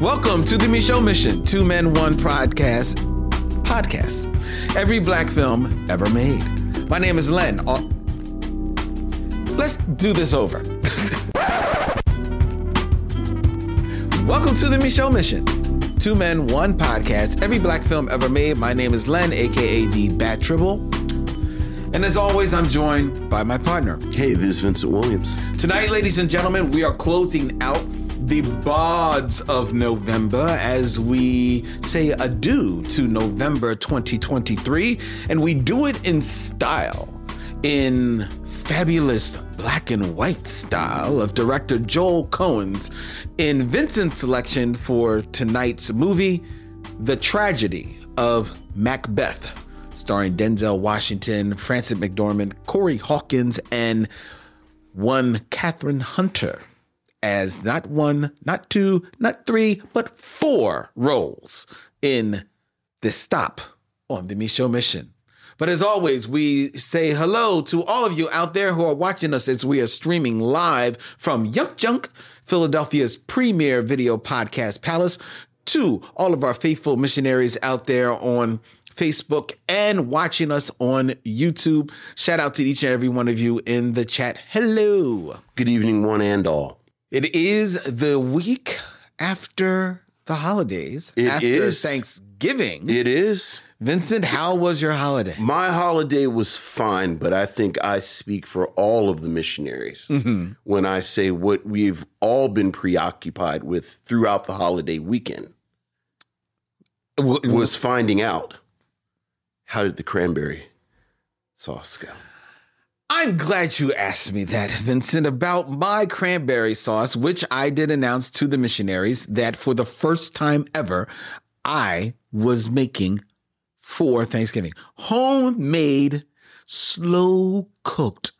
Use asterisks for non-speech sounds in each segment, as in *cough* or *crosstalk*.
Welcome to the Micheaux Mission, Two Men, One Podcast. Podcast. Every black film ever made. My name is Len. Let's do this over. *laughs* Welcome to the Micheaux Mission. Two Men, One Podcast. Every black film ever made. My name is Len, aka the Bat Tribble. And as always, I'm joined by my partner. Hey, this is Vincent Williams. Tonight, ladies and gentlemen, we are closing out the bods of November as we say adieu to November 2023. And we do it in style, in fabulous black and white style of director Joel Coen's in Vincent's selection for tonight's movie, The Tragedy of Macbeth, starring Denzel Washington, Frances McDormand, Corey Hawkins, and one Kathryn Hunter as not one, not two, not three, but four roles in this stop on the Micheaux mission. But as always, we say hello to all of you out there who are watching us as we are streaming live from Yunk Junk, Philadelphia's premier video podcast palace, to all of our faithful missionaries out there on Facebook and watching us on YouTube. Shout out to each and every one of you in the chat. Hello. Good evening, one and all. It is the week after the holidays. It after is. Thanksgiving. It is. Vincent, how was your holiday? My holiday was fine, but I think I speak for all of the missionaries mm-hmm. when I say what we've all been preoccupied with throughout the holiday weekend W- was finding out how did the cranberry sauce go? I'm glad you asked me that, Vincent, about my cranberry sauce, which I did announce to the missionaries that for the first time ever, I was making for Thanksgiving homemade, slow cooked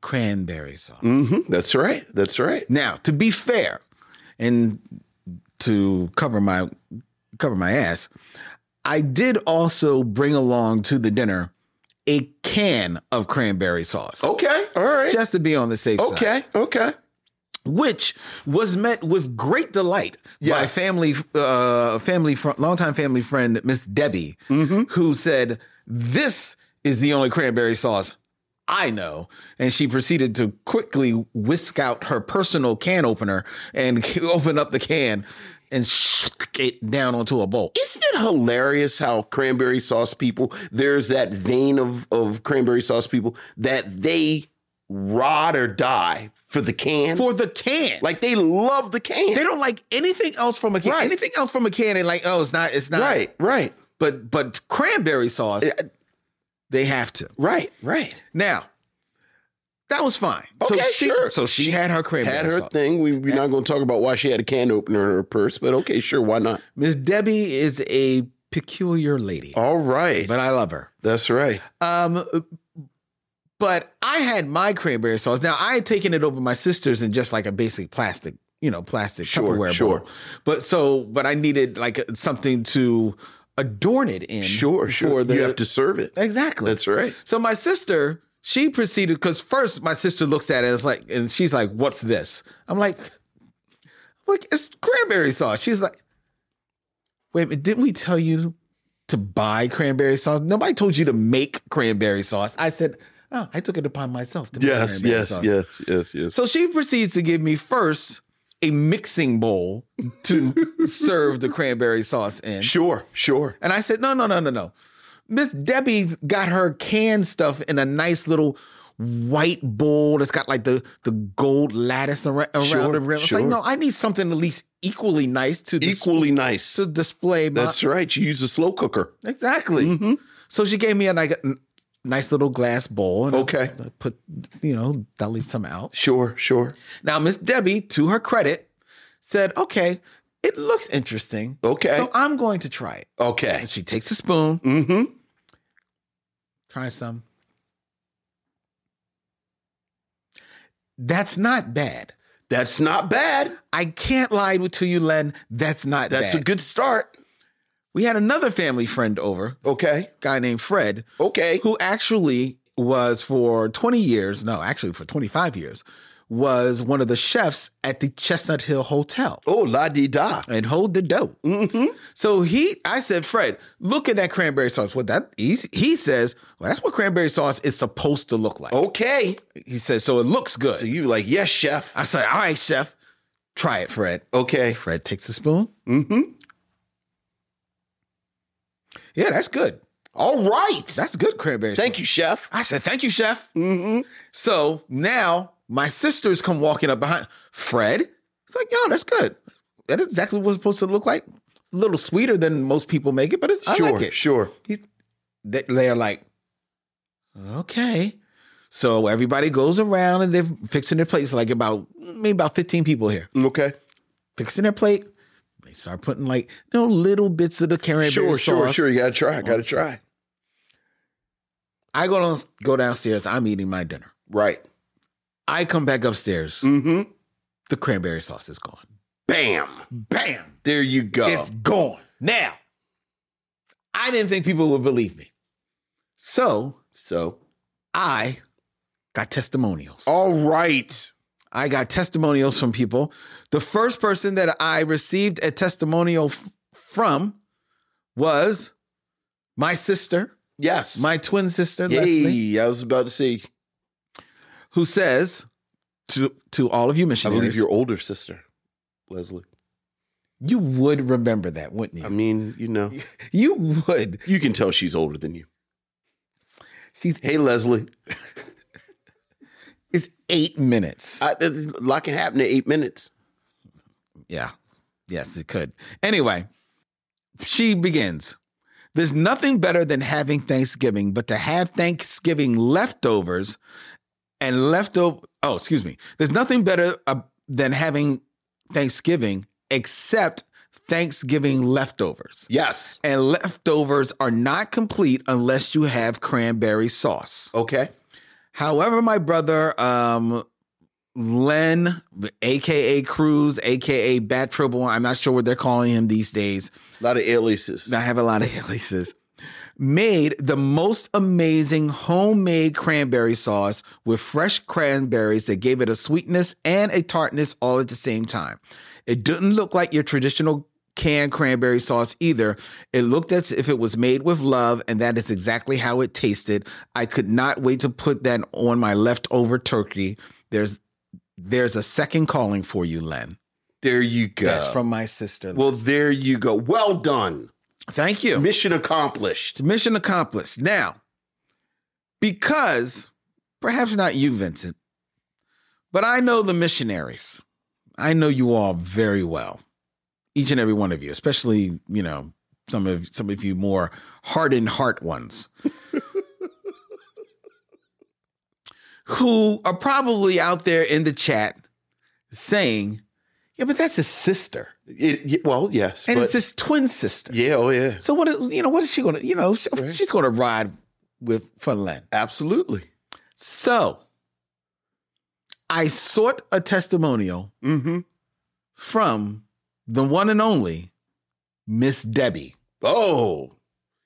cranberry sauce. hmm That's right. That's right. Now, to be fair, and to cover my cover my ass, I did also bring along to the dinner a can of cranberry sauce. Okay. All right. Just to be on the safe side. okay. Okay. Which was met with great delight by Yes. family, uh, family, fr- longtime family friend Miss Debbie, Mm-hmm. who said, "This is the only cranberry sauce I know," and she proceeded to quickly whisk out her personal can opener and *laughs* open up the can and shook it down onto a bowl. Isn't it hilarious how cranberry sauce people, there's that vein of, of cranberry sauce people that they rot or die for the can? For the can, like they love the can. they don't like anything else from a can. Right. Anything else from a can, they like, oh, it's not, it's not right, right, But but cranberry sauce, they have to. right, right. Now, that was fine. Okay, so she, sure. So she, had her cranberry sauce. Had her sauce. thing. We, we're not going to talk about why she had a can opener in her purse, but okay, sure, why not? Miss Debbie is a peculiar lady, All right. but I love her. That's right. Um, but I had my cranberry sauce. Now I had taken it over my sister's in just like a basic plastic, you know, plastic Sure, Tupperware sure. bowl. But so, but I needed like something to adorn it in. Sure, sure. The, you have to serve it. exactly. That's right. So my sister, she proceeded because first my sister looks at it as like, and she's like, "What's this?" I'm like, "Like it's cranberry sauce." She's like, "Wait, a minute, didn't we tell you to buy cranberry sauce? Nobody told you to make cranberry sauce." I said, "Oh, I took it upon myself to make Yes, cranberry yes, sauce." yes, yes, yes. So she proceeds to give me first a mixing bowl to *laughs* serve the cranberry sauce in. Sure, sure. And I said, no, no, no, no, no. Miss Debbie's got her canned stuff in a nice little white bowl that's got like the the gold lattice around, around Sure, the rim. It's sure. like, no, I need something at least equally nice to dis- Equally nice. to display. My, That's right. You use a slow cooker. exactly. So she gave me a like, a nice little glass bowl. And I- Okay. I put you know deli some out. Sure, sure. Now Miss Debbie, to her credit, said, "Okay, it looks interesting. Okay. so I'm going to try it." Okay. And she takes a spoon. Mm-hmm. Try some. That's not bad. That's not bad. I can't lie to you, Len. That's not That's bad. a good start. we had another family friend over, Okay. guy named Fred, Okay. who actually was for 20 years, no, actually for 25 years, was one of the chefs at the Chestnut Hill Hotel Oh, la di da. and hold the dough. So he, I said, Fred, look at that cranberry sauce. What that he, he says, well, that's what cranberry sauce is supposed to look like. Okay. He says, so it looks good. So you like, yes, chef. I said, all right, chef, try it, Fred. Okay. Fred takes a spoon. Mm-hmm. Yeah, that's good. All right. That's good cranberry sauce. Thank you, chef. I said, thank you, chef. Mm-hmm. So now my sisters come walking up behind Fred. It's like, yo, that's good. That is exactly what it's supposed to look like. It's a little sweeter than most people make it, but it's, Sure, like it. sure. He's, they- they're like, okay. So everybody goes around and they're fixing their plates. Like about maybe about 15 people here Okay. fixing their plate. They start putting like you know little bits of the cranberry Sure, sauce. sure, sure. You gotta try. Gotta try. I go down, go downstairs. I'm eating my dinner. Right. I come back upstairs. Mm-hmm. The cranberry sauce is gone. Bam. Bam! There you go. It's gone. Now, I didn't think people would believe me. So so. I got testimonials. All right. I got testimonials from people. The first person that I received a testimonial f- from was my sister, Yes. my twin sister, Leslie, Yay. I was about to say, who says to to all of you Michelle? I believe your older sister, Leslie. you would remember that, wouldn't you? I mean, you know, *laughs* you would. you can tell she's older than you. She's Hey, Leslie. *laughs* it's eight minutes. I, a lot can happen in eight minutes. Yeah. Yes, it could. Anyway, she begins. There's nothing better than having Thanksgiving, but to have Thanksgiving leftovers and leftover. Oh, excuse me. There's nothing better uh, than having Thanksgiving except Thanksgiving leftovers. Yes. And leftovers are not complete unless you have cranberry sauce. Okay. However, my brother, um, Len, aka Cruz, aka Bat Triple, I'm not sure what they're calling him these days. A lot of aliases. I have a lot of *laughs* aliases. Made the most amazing homemade cranberry sauce with fresh cranberries that gave it a sweetness and a tartness all at the same time. It didn't look like your traditional canned cranberry sauce either. It looked as if it was made with love, and that is exactly how it tasted. I could not wait to put that on my leftover turkey. There's there's a second calling for you, Len. There you go. That's from my sister. well, there you go. Well done. Thank you. Mission accomplished. Mission accomplished. Now, because perhaps not you, Vincent, but I know the missionaries. I know you all very well. Each and every one of you, especially, you know, some of some of you more hardened heart ones. *laughs* who are probably out there in the chat saying, Yeah, but that's his sister. It, well, yes. And but, it's his twin sister. yeah, oh, yeah. So what? You know what is she going to? You know, she- Right. she's going to ride with Funland. Absolutely. So I sought a testimonial Mm-hmm. from the one and only Miss Debbie. Oh.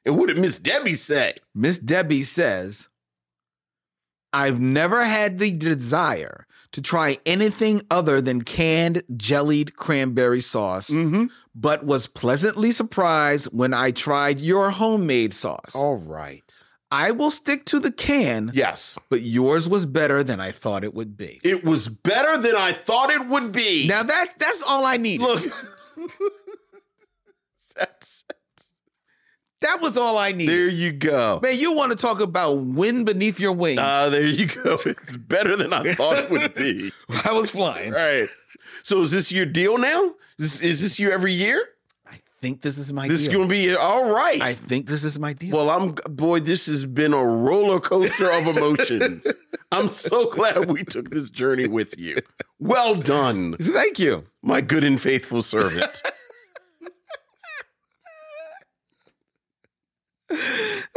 And what did Miss Debbie say? Miss Debbie says, "I've never had the desire." To try anything other than canned jellied cranberry sauce, Mm-hmm. but was pleasantly surprised when I tried your homemade sauce. All right. I will stick to the can, Yes. but yours was better than I thought it would be. It was better than I thought it would be. Now that's that's all I need. look. *laughs* That's, that was all I needed. there you go. Man, you want to talk about wind beneath your wings? Ah, there you go. *laughs* It's better than I thought it would be. *laughs* I was flying. Right. So is this your deal now? Is, is this you every year? I think this is my deal. This is going to be all right. I think this is my deal. well, I'm boy. This has been a roller coaster of emotions. *laughs* I'm so glad we took this journey with you. Well done, thank you. my good and faithful servant.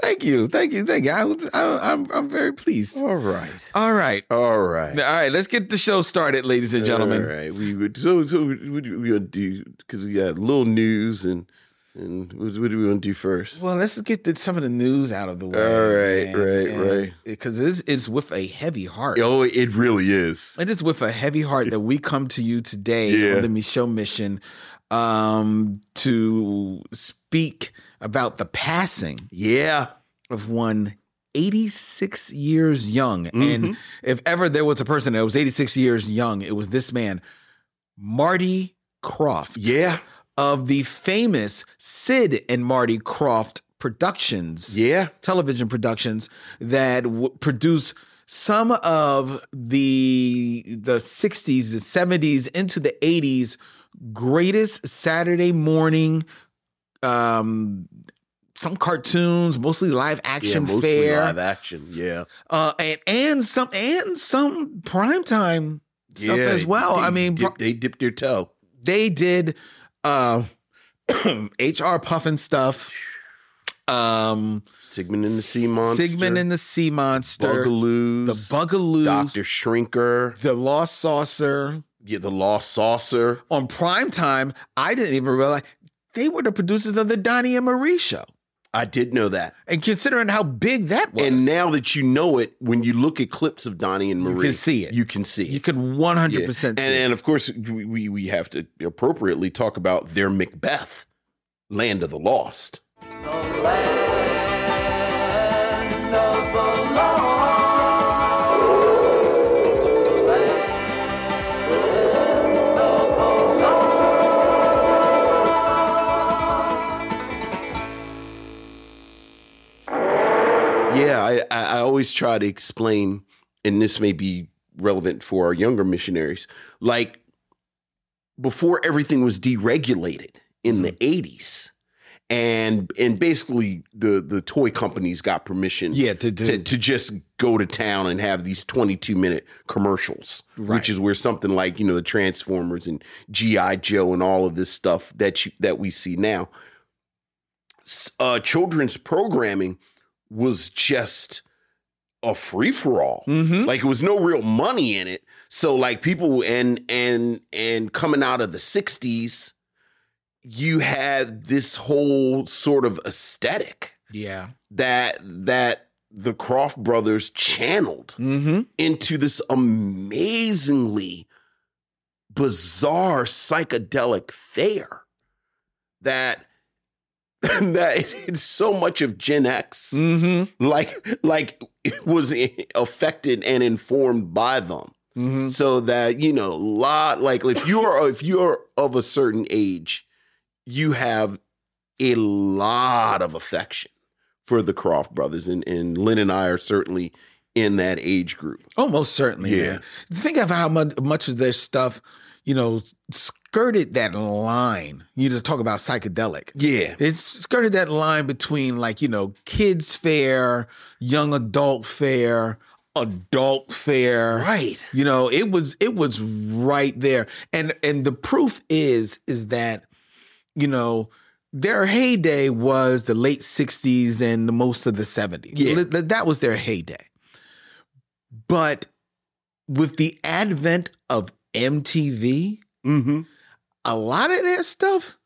Thank you. Thank you. Thank you. I, I, I'm I'm very pleased. all right. All right. All right. All right. Let's get the show started, ladies and gentlemen. All right. We would so so we we gonna do because we got little news and And what, what do we want to do first? Well, let's get some of the news out of the way. All right, right, right. Because it's, it's with a heavy heart. Oh, it really is. It is with a heavy heart that we come to you today Yeah. on the Micheaux Mission um, to speak about the passing Yeah. of one 86 years young. Mm-hmm. And if ever there was a person that was 86 years young, it was this man, Marty Krofft Yeah. Of the famous Sid and Marty Krofft Productions Yeah. television productions that w- produce some of the the 60s the 70s into the 80s greatest saturday morning um some cartoons mostly live Yeah. action Mostly fair live action. Yeah. uh and and some and some primetime stuff yeah. as well They i mean dip- they dipped their toe. they did uh *clears throat* hr pufnstuf um Sigmund and the Sea Monster. Sigmund and the Sea Monster, The Bugaloos. the Bugaloo, Doctor Shrinker. the Lost Saucer. Yeah, the Lost Saucer. On prime time, I didn't even realize they were the producers of the Donny and Marie show. I did know that. And considering how big that was, And now that you know it, when you look at clips of Donny and Marie, you can see it. You can see it. you it. could 100% Yeah. see And, it. and of course, we, we we have to appropriately talk about their Macbeth, Land of the Lost. Yeah, I, I always try to explain, and this may be relevant for our younger missionaries. Like before everything was deregulated in the eighties, and and basically the the toy companies got permission, Yeah, to do- to, to just go to town and have these twenty two minute commercials, Right. which is where something like you know the Transformers and GI Joe and all of this stuff that you that we see now. Uh, children's programming was just a free for all. Mhm. Like it was no real money in it. So like people and and and coming out of the 60s, you had this whole sort of aesthetic yeah. that that the Krofft brothers channeled Mm-hmm. into this amazingly bizarre psychedelic fair that *laughs* that it's so much of Gen X Mm-hmm. like like it was affected and informed by them Mm-hmm. so that you know a lot like if you're if you're of a certain age you have a lot of affection for the Krofft brothers and and Len and I are certainly in that age group Oh, most certainly. Yeah. man. Think of how much, much of their stuff, you know, skirted that line. You to talk about psychedelic. yeah It's skirted that line between like, you know, kids fair, young adult fair, adult fair. right You know, it was it was right there. And and the proof is is that, you know, their heyday was the late 60s and the most of the 70s. Yeah. That was their heyday. But with the advent of MTV, mm-hmm a lot of that stuff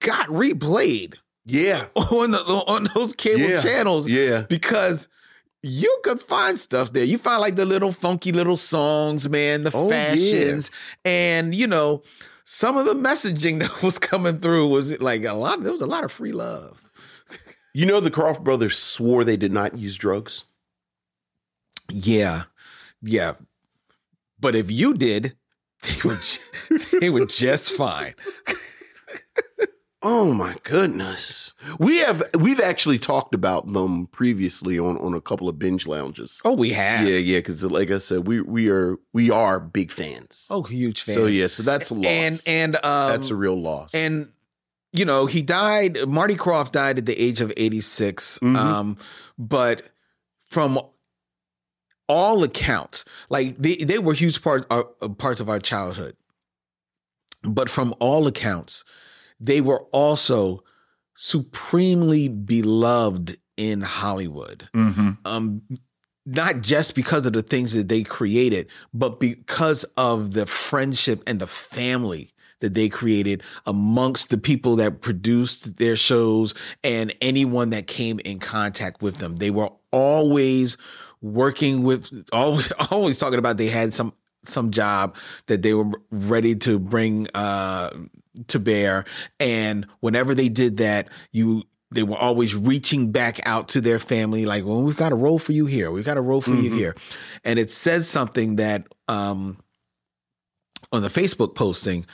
got replayed yeah *laughs* on the, on those cable Yeah. channels yeah because you could find stuff there. You find like the little funky little songs, man, the Oh, yeah. fashions, and you know, some of the messaging *laughs* that was coming through was like a lot. There was a lot of free love. *laughs* you know the Krofft brothers swore they did not use drugs Yeah, yeah. But if you did, they were they were just fine. Oh my goodness. We have we've actually talked about them previously on on a couple of binge lounges. Oh, we have. Yeah, yeah, because like I said, we we are we are big fans. Oh, huge fans. So yeah, so that's a loss. and and um, that's a real loss. And you know, he died. Marty Krofft died at the age of eighty Mhm. Um, but from all accounts, like they they were huge part uh, parts of our childhood. But from all accounts, they were also supremely beloved in Hollywood um not just because of the things that they created but because of the friendship and the family that they created amongst the people that produced their shows and anyone that came in contact with them. They were always working with *laughs* always always talking about they had some some job that they were ready to bring uh to bear. And whenever they did that you they were always reaching back out to their family like well we've got a role for you here. We've got a role for you here. And it says something that um on the facebook posting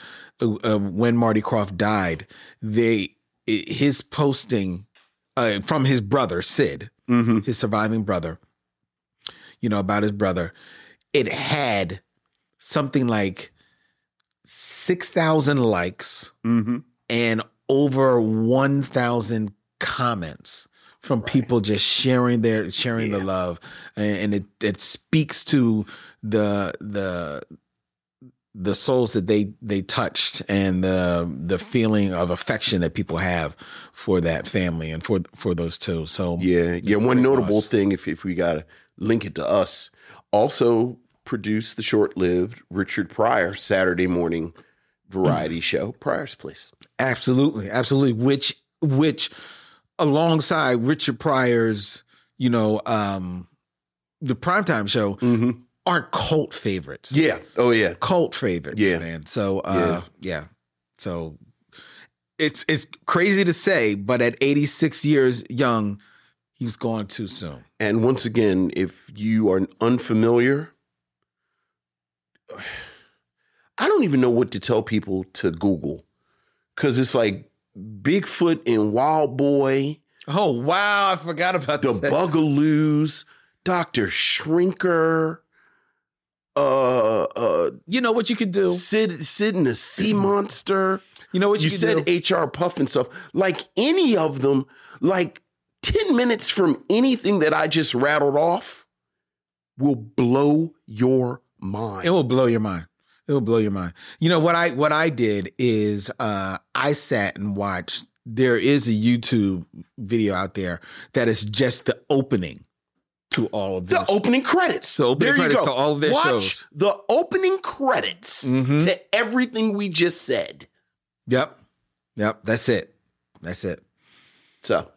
uh, uh, when marty krofft died they his posting uh, from his brother sid Mm-hmm. his surviving brother you know about his brother it had something like 6000 likes Mm-hmm. and over 1000 comments from people just sharing their sharing the love. And, and it it speaks to the the the souls that they they touched and the the feeling of affection that people have for that family and for for those two. So Yeah, yeah. One notable thing, if if we gotta link it to us, also produced the short-lived Richard Pryor Saturday morning variety *clears throat* show, Pryor's Place. Absolutely, absolutely. Which which alongside Richard Pryor's, you know, um the primetime show Mm-hmm. aren't cult favorites. Yeah. Oh yeah. Cult favorites, Yeah. man. So uh yeah. So it's it's crazy to say, but at 86 years young, he was gone too soon. And once again, if you are unfamiliar, I don't even know what to tell people to Google because it's like Bigfoot and Wild Boy, Oh wow, I forgot about the that. Bugaloos, Doctor Shrinker, uh, uh, You know what you could do? Sid, Sid and the Sea *clears throat* Monster. You know what you, You said do? HR Pufnstuf. Like any of them, like 10 minutes from anything that I just rattled off will blow your mind. It will blow your mind. It will blow your mind. You know what I what I did is uh I sat and watched there is a YouTube video out there that is just the opening to all of the opening credits. The opening there you credits go. to all of their Watch shows. the opening credits Mhm. to everything we just said. Yep. Yep, that's it. That's it. So,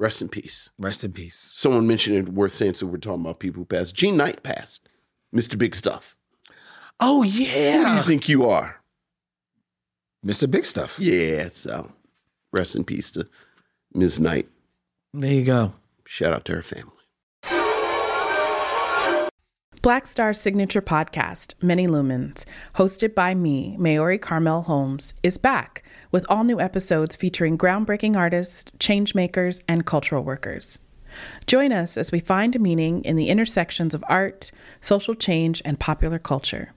rest in peace. Rest in peace. Someone mentioned it worth saying, so we're talking about people who passed. Jean Knight passed. Mr. Big Stuff. Oh yeah. Who do you think you are? Mr. Big Stuff. Yeah, so rest in peace to Ms. Knight. There you go. Shout out to her family. Black Star's signature podcast, Many Lumens, hosted by me, Maori Karmael Holmes, is back with all new episodes featuring groundbreaking artists, changemakers, and cultural workers. Join us as we find meaning in the intersections of art, social change, and popular culture.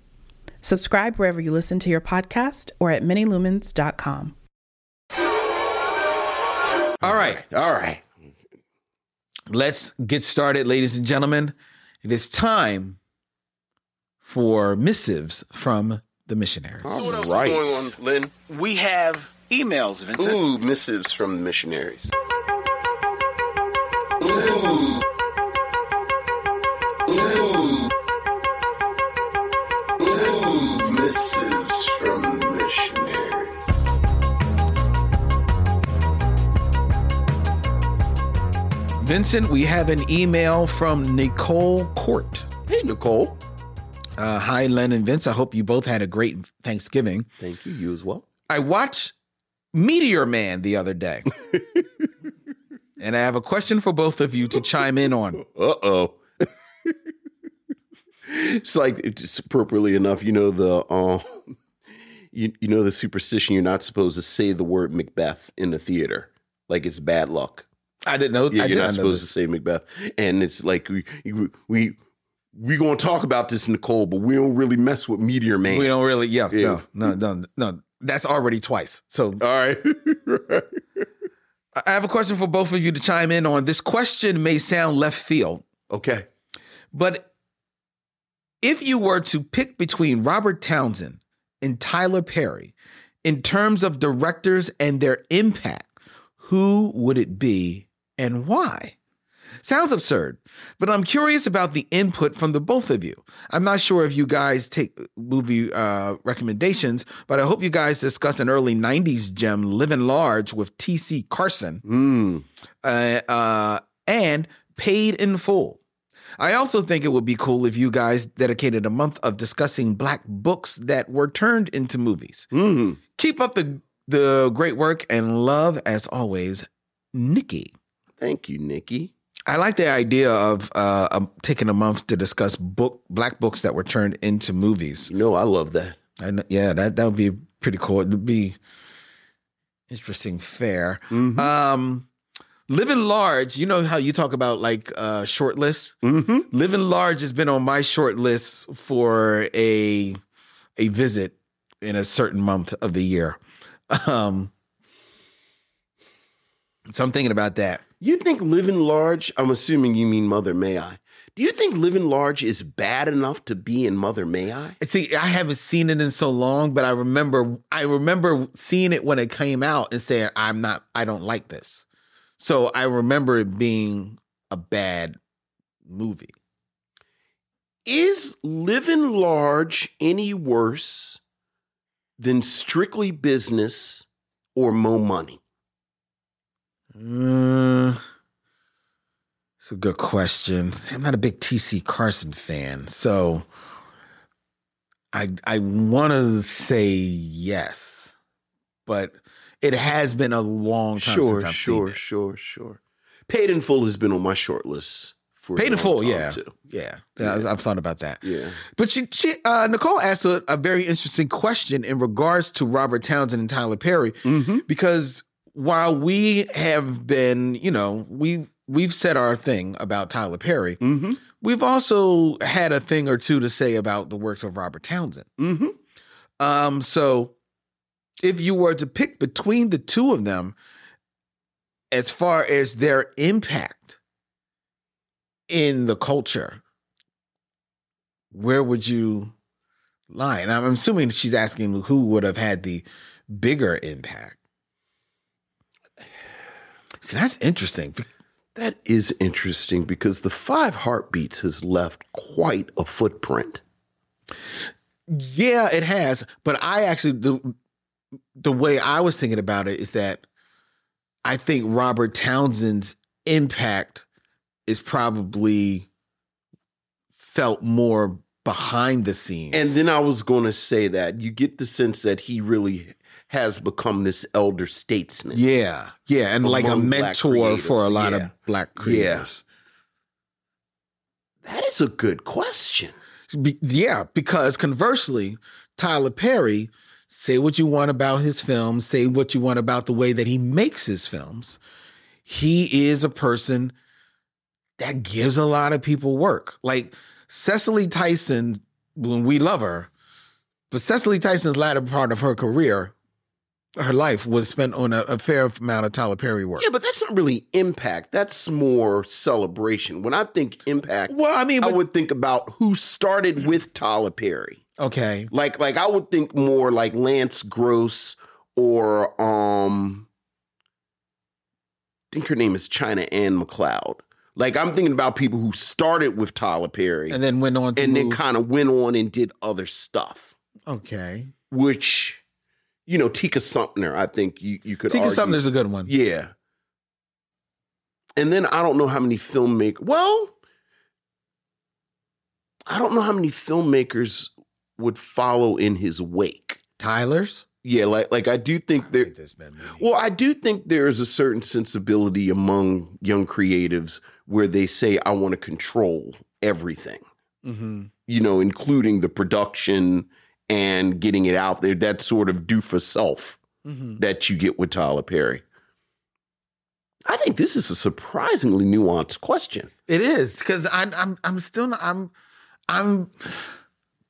Subscribe wherever you listen to your podcast or at manylumens.com. All right. All right. Let's get started, ladies and gentlemen. It is time for missives from the missionaries. All right. Len? We have emails, Vincent. Ooh, missives from the missionaries. Ooh, missives Vincent, we have an email from Nicole Court. Hey, Nicole. Uh, hi, Len and Vince. I hope you both had a great Thanksgiving. Thank you. You as well. I watched Meteor Man the other day. *laughs* and I have a question for both of you to chime in on. Uh oh. it's like it's appropriately enough, you know the um, you you know the superstition you're not supposed to say the word Macbeth in the theater, like it's bad luck. I didn't know. Yeah, I you're not supposed to say Macbeth, and it's like we we we gonna talk about this, Nicole, but we don't really mess with Meteor Man. We don't really. Yeah, Yeah. no, no, no, no. That's already twice. So All right. *laughs* I have a question for both of you to chime in on. This question may sound left field, okay. but if you were to pick between Robert Townsend and Tyler Perry in terms of directors and their impact, who would it be and why? Sounds absurd, but I'm curious about the input from the both of you. I'm not sure if you guys take movie uh, recommendations, but I hope you guys discuss an early 90s gem, Living Large, with T.C. Carson, uh, uh, and Paid in Full. I also think it would be cool if you guys dedicated a month of discussing black books that were turned into movies. Keep up the the great work and love as always, Nikki. Thank you, Nikki. I like the idea of uh, um, taking a month to discuss book black books that were turned into movies. You know I love that. I kn- yeah, that that would be pretty cool. It would be interesting, fair. Um, Living Large, you know how you talk about like uh, short lists. Mm-hmm. Living Large has been on my short list for a a visit in a certain month of the year. *laughs* Um, so I'm thinking about that. You think living large? I'm assuming you mean Mother May I. Do you think living large is bad enough to be in Mother May I? See, I haven't seen it in so long, but I remember I remember seeing it when it came out and saying, I'm not I don't like this. So I remember it being a bad movie. Is living large any worse than strictly business or mo money? Uh, it's a good question. See, I'm not a big TC Carson fan, so I I want to say yes, but it has been a long time Sure, since I've sure, seen it. sure, sure. Paid in full has been on my short list for Paid in full, yeah, yeah. yeah. I've- I've thought about that. Yeah. But she, she uh, Nicole asked a, a very interesting question in regards to Robert Townsend and Tyler Perry, Mm-hmm. because while we have been, you know, we we've said our thing about Tyler Perry, Mm-hmm. we've also had a thing or two to say about the works of Robert Townsend. Mm-hmm. Um, so if you were to pick between the two of them, as far as their impact in the culture, where would you lie? And I'm assuming she's asking who would have had the bigger impact. See, that's interesting. That is interesting because the five heartbeats has left quite a footprint. Yeah, it has. But I actually the the way I was thinking about it is that I think Robert Townsend's impact is probably felt more behind the scenes. And then I was going to say that you get the sense that he really has become this elder statesman. yeah, yeah, and like a mentor for a lot yeah. of black creators. That is a good question. Be- yeah, because conversely, Tyler Perry, say what you want about his films, say what you want about the way that he makes his films. He is a person that gives a lot of people work. Like Cicely Tyson, when we love her, but Cicely Tyson's latter part of her career, her life was spent on a, a fair amount of Tyler Perry work. Yeah, but that's not really impact. That's more celebration. When I think impact, Well, I mean, I would think about who started with Tyler Perry. okay. Like like I would think more like Lance Gross or um I think her name is China Ann McLeod. Like I'm thinking about people who started with Tyler Perry And then went on to and then kind of went on and did other stuff. okay. Which, you know, Tika Sumner, I think you, you could Tika argue. Sumner's a good one. Yeah. And then I don't know how many filmmakers. Well, I don't know how many filmmakers would follow in his wake. Tyler's? Yeah, like like I do think there. many. Well, I do think there is a certain sensibility among young creatives where they say, "I want to control everything," Mm-hmm. you know, including the production and getting it out there. That sort of do for self Mm-hmm. that you get with Tyler Perry. I think this is a surprisingly nuanced question. It is because I'm I'm still not, I'm I'm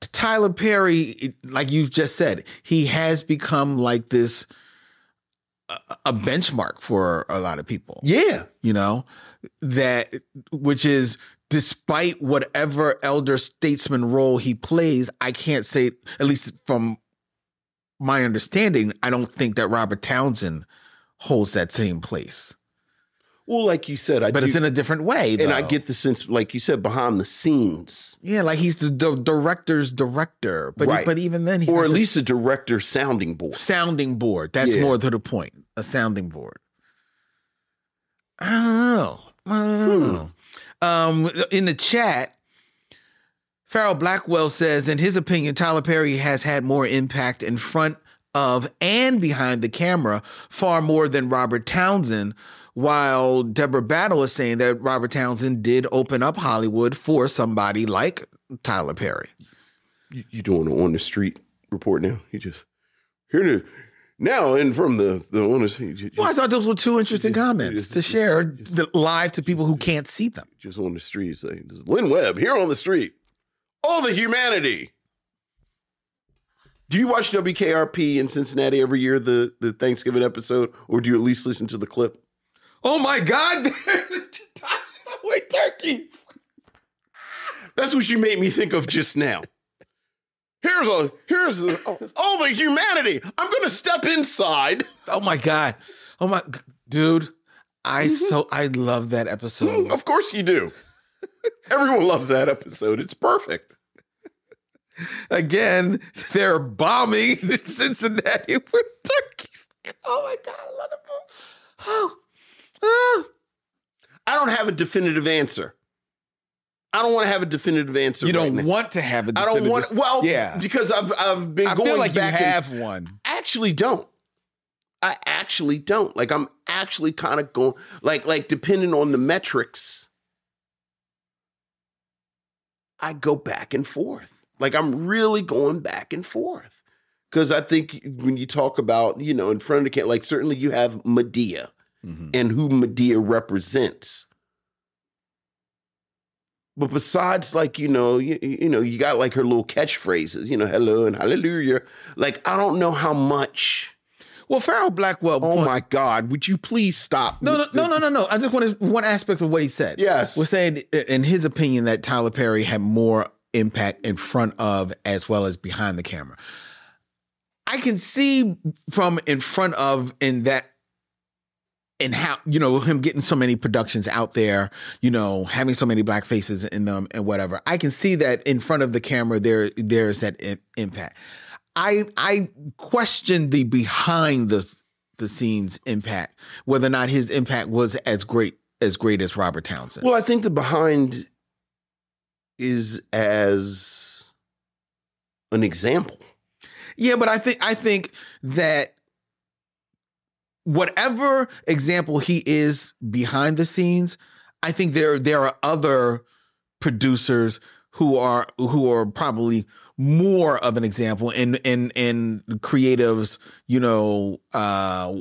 Tyler Perry. Like you've just said, he has become like this a, a benchmark for a lot of people. Yeah. You know that which is despite whatever elder statesman role he plays, I can't say at least from my understanding, I don't think that Robert Townsend holds that same place. Well, like you said, I but do, it's in a different way. and I get the sense, like you said, behind the scenes, yeah, like he's the, the director's director, but Right. but even then, he's or at the least a director sounding board. sounding board. That's Yeah. more to the point. A sounding board. I don't know. I don't Hmm. Um, in the chat, Farrell Blackwell says, in his opinion, Tyler Perry has had more impact in front of and behind the camera, far more than Robert Townsend. While Deborah Battle is saying that Robert Townsend did open up Hollywood for somebody like Tyler Perry. You, you doing an on the street report now? You just here now and from the the street, Well, I thought those were two interesting comments to share the, live to people who can't see them. just on the street say, this is Len Webb here on the street. All the humanity. Do you watch WKRP in Cincinnati every year, the the Thanksgiving episode, or do you at least listen to the clip? Oh my God! *laughs* Wait, turkey. That's what you made me think of just now. Here's a here's a, all the humanity. I'm gonna step inside. Oh my God! Oh my dude! I mm-hmm. so I love that episode. Mm, of course you do. *laughs* Everyone loves that episode. It's perfect. Again, they're bombing *laughs* Cincinnati with turkeys. Oh my God! I love it. Oh, oh. I don't have a definitive answer. I don't want to have a definitive answer. You don't now. want to have a. I don't want. definitive- Well, Yeah. because I've I've been I going feel like you back. and- have one. actually don't. I actually don't. Like I'm actually kind of going like like depending on the metrics, I go back and forth. Like I'm really going back and forth. Cause I think when you talk about, you know, in front of the camera, like certainly you have Madea mm-hmm. and who Madea represents. But besides, like, you know, you, you know, you got like her little catchphrases, you know, hello and hallelujah. Like, I don't know how much Well, Farrell Blackwell. Oh point- my God! Would you please stop? No, no, no, no, no, no. I just wanted one aspect of what he said. Yes. was saying in his opinion that Tyler Perry had more impact in front of as well as behind the camera. I can see from in front of in that and how you know him getting so many productions out there, you know, having so many black faces in them and whatever. I can see that in front of the camera there there's that i- impact. I I question the behind the the scenes impact, whether or not his impact was as great as great as Robert Townsend. Well, I think the behind is as an example. Yeah, but I think I think that whatever example he is behind the scenes, I think there there are other producers who are who are probably more of an example and and and creatives, you know, uh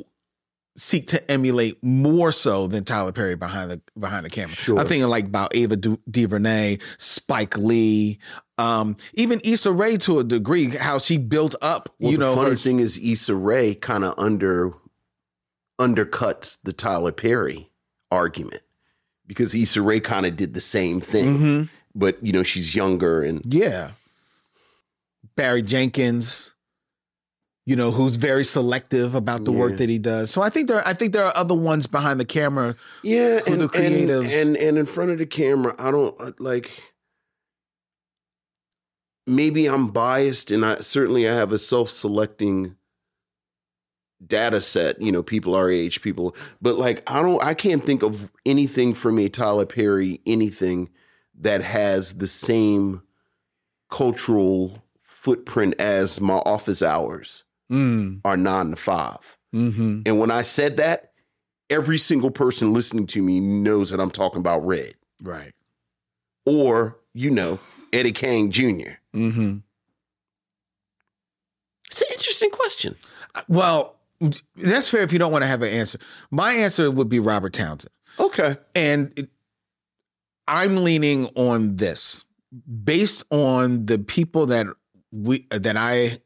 seek to emulate more so than Tyler Perry behind the behind the camera. Sure. I'm thinking like about Ava Du- DuVernay, Spike Lee, um, even Issa Rae to a degree, how she built up. Well, you the know, funny her- thing is Issa Rae kind of under undercuts the Tyler Perry argument because Issa Rae kind of did the same thing, Mhm. but you know she's younger and yeah, Barry Jenkins. You know, who's very selective about the Yeah. work that he does. So I think there, I think there are other ones behind the camera. yeah, and, the creatives- and and and in front of the camera, I don't uh, like. Maybe I'm biased, and I certainly I have a self-selecting data set. You know, people our age, people, but like I don't, I can't think of anything from a Tyler Perry, anything that has the same cultural footprint as my office hours Mm, are nine to five. hmm And when I said that, every single person listening to me knows that I'm talking about Red Right. or, you know, Eddie Kane Jr. hmm It's an interesting question. Well, that's fair if you don't want to have an answer. My answer would be Robert Townsend. Okay. And it, I'm leaning on this based on the people that we that I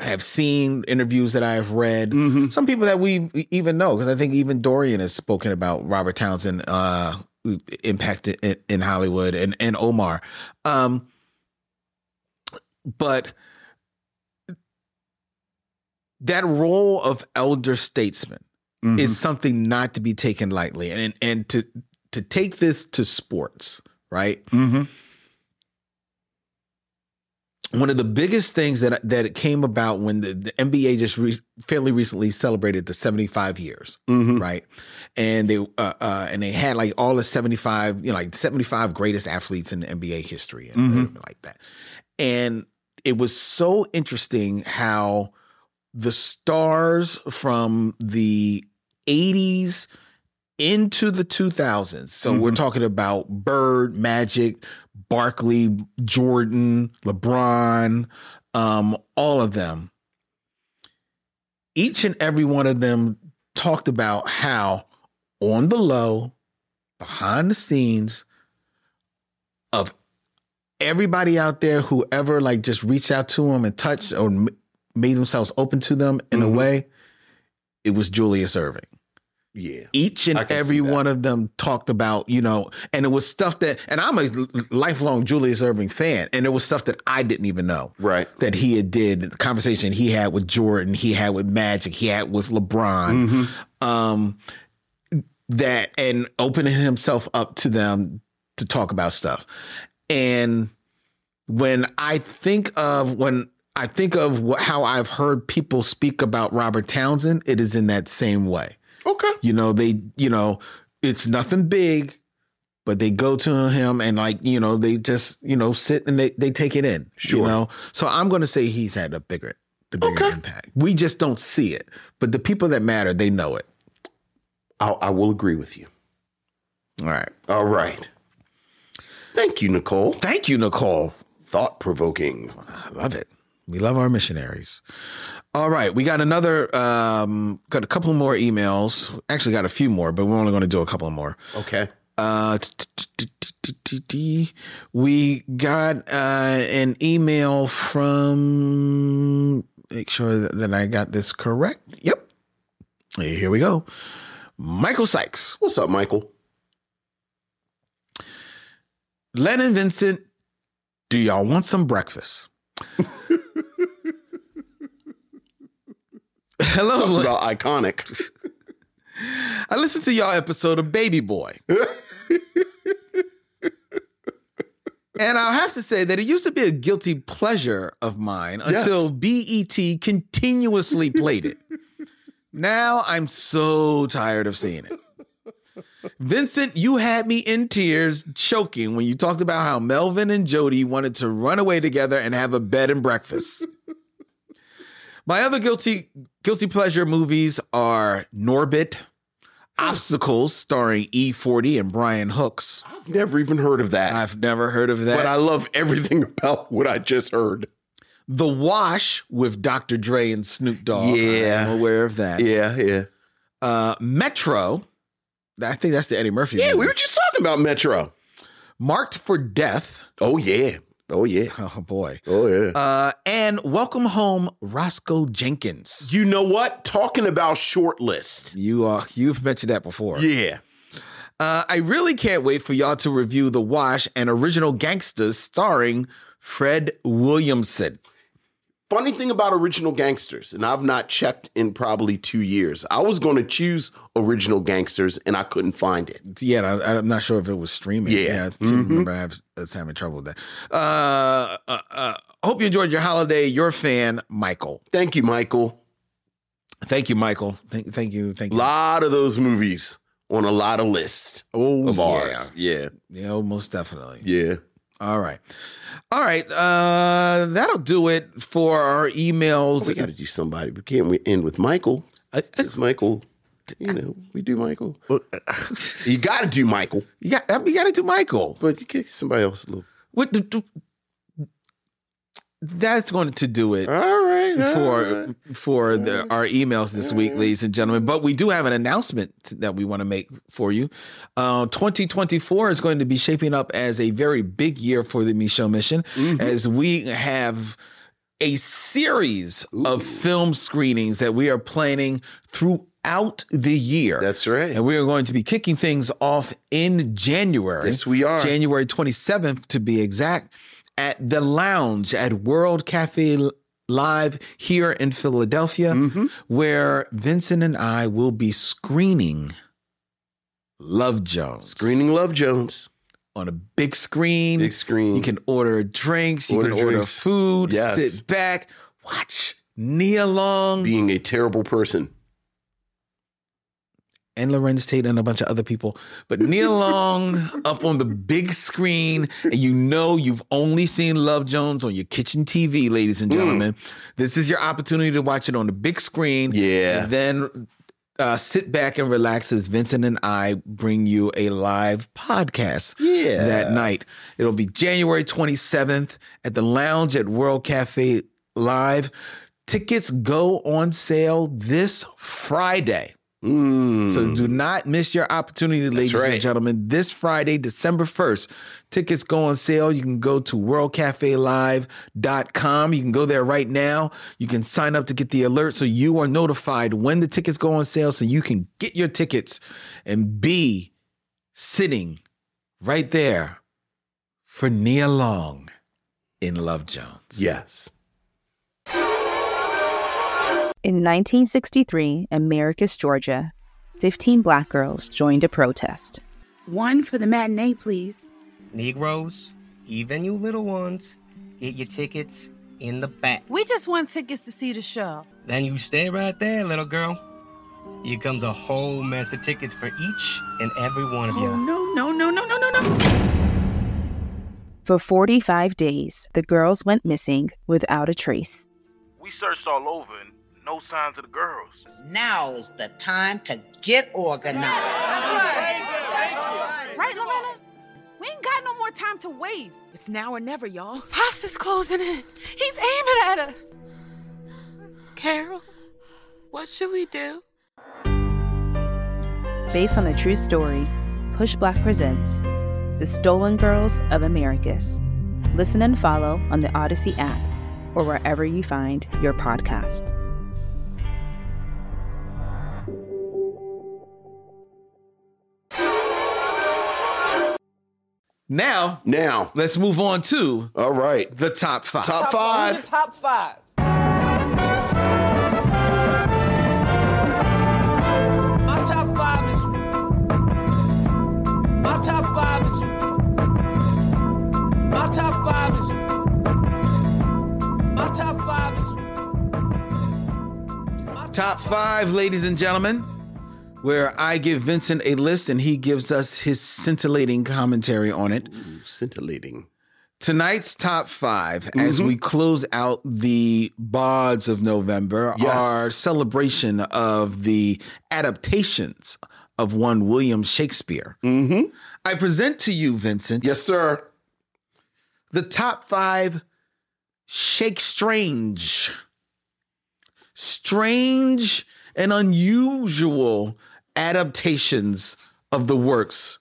have seen, interviews that I have read, Mm-hmm. some people that we even know, because I think even Dorian has spoken about Robert Townsend uh impact in, in Hollywood and, and Omar. Um but that role of elder statesman is something not to be taken lightly, and and to to take this to sports, right? Mm-hmm. One of the biggest things that that it came about when the, the NBA just re- fairly recently celebrated the 75 years, Mm-hmm. right? And they uh, uh, and they had like all the 75, you know, like 75 greatest athletes in the NBA history and Mhm. like that. And it was so interesting how the stars from the 80s into the 2000s. So we're Mhm. talking about Bird, Magic, Barkley, Jordan, LeBron, um, all of them. Each and every one of them talked about how on the low, behind the scenes of everybody out there who ever like just reached out to them and touched or made themselves open to them in a Mhm. way, it was Julius Erving Yeah. each and I can see every one of them talked about, you know, and it was stuff that, and I'm a lifelong Julius Erving fan, and it was stuff that I didn't even know Right. that he had did. The conversation he had with Jordan, he had with Magic, he had with LeBron, Mm-hmm. um, that and opening himself up to them to talk about stuff. And when I think of when I think of what, how I've heard people speak about Robert Townsend, it is in that same way. Okay. You know, they, you know, it's nothing big, but they go to him and like, you know, they just, you know, sit and they, they take it in. Sure. You know? So I'm gonna say he's had a bigger the bigger Okay. impact. We just don't see it. But the people that matter, they know it. I, I will agree with you. All right. All right. Thank you, Nicole. Thank you, Nicole. Thought provoking. I love it. We love our missionaries. All right, we got another, um, got a couple more emails. Actually, got a few more, but we're only going to do a couple more. Okay. Uh, we got uh, an email from. Make sure that, that I got this correct. Yep. Here we go. Michael Sykes, What's up, Michael? Len and Vincent. Do y'all want some breakfast? *laughs* Hello, Talk about iconic. *laughs* I listened to y'all episode of Baby Boy. *laughs* and I'll have to say that it used to be a guilty pleasure of mine until BET continuously played it. *laughs* now I'm so tired of seeing it. Vincent, you had me in tears, choking when you talked about how Melvin and Jody wanted to run away together and have a bed and breakfast. My other guilty guilty pleasure movies are Norbit, Obstacles, starring E40 and Brian Hooks. I've never even heard of that. I've never heard of that. but I love everything about what I just heard. the Wash with Dr. Dre and Snoop Dogg. Yeah. I'm aware of that. Yeah, yeah. Uh, Metro. I think that's the Eddie Murphy. Yeah, movie. we were just talking about Metro. Marked for Death. Oh, yeah. Oh, yeah. *laughs* Oh boy. Oh, yeah. Uh, and Welcome Home, Roscoe Jenkins. you know what? Talking about shortlist. You uh, you've mentioned that before. Yeah. Uh, I really can't wait for y'all to review The Wash and Original Gangsters starring Fred Williamson. Funny thing about Original Gangsters, and I've not checked in probably two years. I was going to choose Original Gangsters, and I couldn't find it. Yeah, I, I'm not sure if it was streaming. Yeah. I do remember I was, having trouble with that. Uh, uh, uh, hope you enjoyed your holiday. Your fan, Michael. Thank you, Michael. Thank you, Michael. Thank, thank you. Thank you. A lot of those movies on a lot of lists oh, of yeah. ours. Yeah. Yeah, most definitely. Yeah. All right. All right. Uh, that'll do it for our emails. We got to do somebody. We can't we end with Michael. I- I- It's Michael. You know, we do Michael. *laughs* You got to do Michael, you got, we got to do Michael. but you get somebody else a little. What? do- do- that's going to do it. All right. all for right. for the, our emails this week, ladies and gentlemen. But we do have an announcement that we want to make for you. Uh, 2024 is going to be shaping up as a very big year for the Micheaux Mission, as we have a series of film screenings that we are planning throughout the year. That's right. And we are going to be kicking things off in January. Yes, we are. January 27th to be exact, at the lounge at World Cafe Live here in Philadelphia, mm-hmm. where Vincent and I will be screening Love Jones. Screening Love Jones. on a big screen. Big screen. You can order drinks. You Order can order food. Yes. Sit back, watch Nia Long Being a terrible person. And Larenz Tate and a bunch of other people. But Nia *laughs* Long up on the big screen, and you know you've only seen Love Jones on your kitchen TV, ladies Mm. and gentlemen. This is your opportunity to watch it on the big screen. Yeah. And then uh, sit back and relax as Vincent and I bring you a live podcast Yeah. that night. It'll be January 27th at the lounge at World Cafe Live. Tickets go on sale this Friday. Mm. So do not miss your opportunity, ladies and gentlemen. This Friday, December 1st, tickets go on sale. You can go to worldcafelive.com. You can go there right now. You can sign up to get the alert so you are notified when the tickets go on sale so you can get your tickets and be sitting right there for Nia Long in Love Jones. yes. In 1963, in Americus, Georgia, 15 black girls joined a protest. One for the matinee, please. Negroes, even you little ones, get your tickets in the back. We just want tickets to see the show. Then you stay right there, little girl. Here comes a whole mess of tickets for each and every one of Oh, you. no, no, no, no, no, no, no. For 45 days, the girls went missing without a trace. We searched all over and no signs of the girls. Now is the time to get organized. Right, Lorena? We ain't got no more time to waste. It's now or never, y'all. Pops is closing in. He's aiming at us. Carol, what should we do? Based on a true story, Push Black presents The Stolen Girls of Americus. Listen and follow on the Odyssey app or wherever you find your podcast. Now, Now. let's move on to All right. the top five. Top five. Top five. My top five is. My top five is. My top five is. My top five is. My top five, ladies and gentlemen, where I give Vincent a list and he gives us his scintillating commentary on it. Scintillating. Tonight's top 5 as we close out the Bards of November, Yes. our celebration of the adaptations of one William Shakespeare. Mm-hmm. I present to you, Vincent, Yes, sir. the top five Shake Strange. Strange and unusual adaptations of the works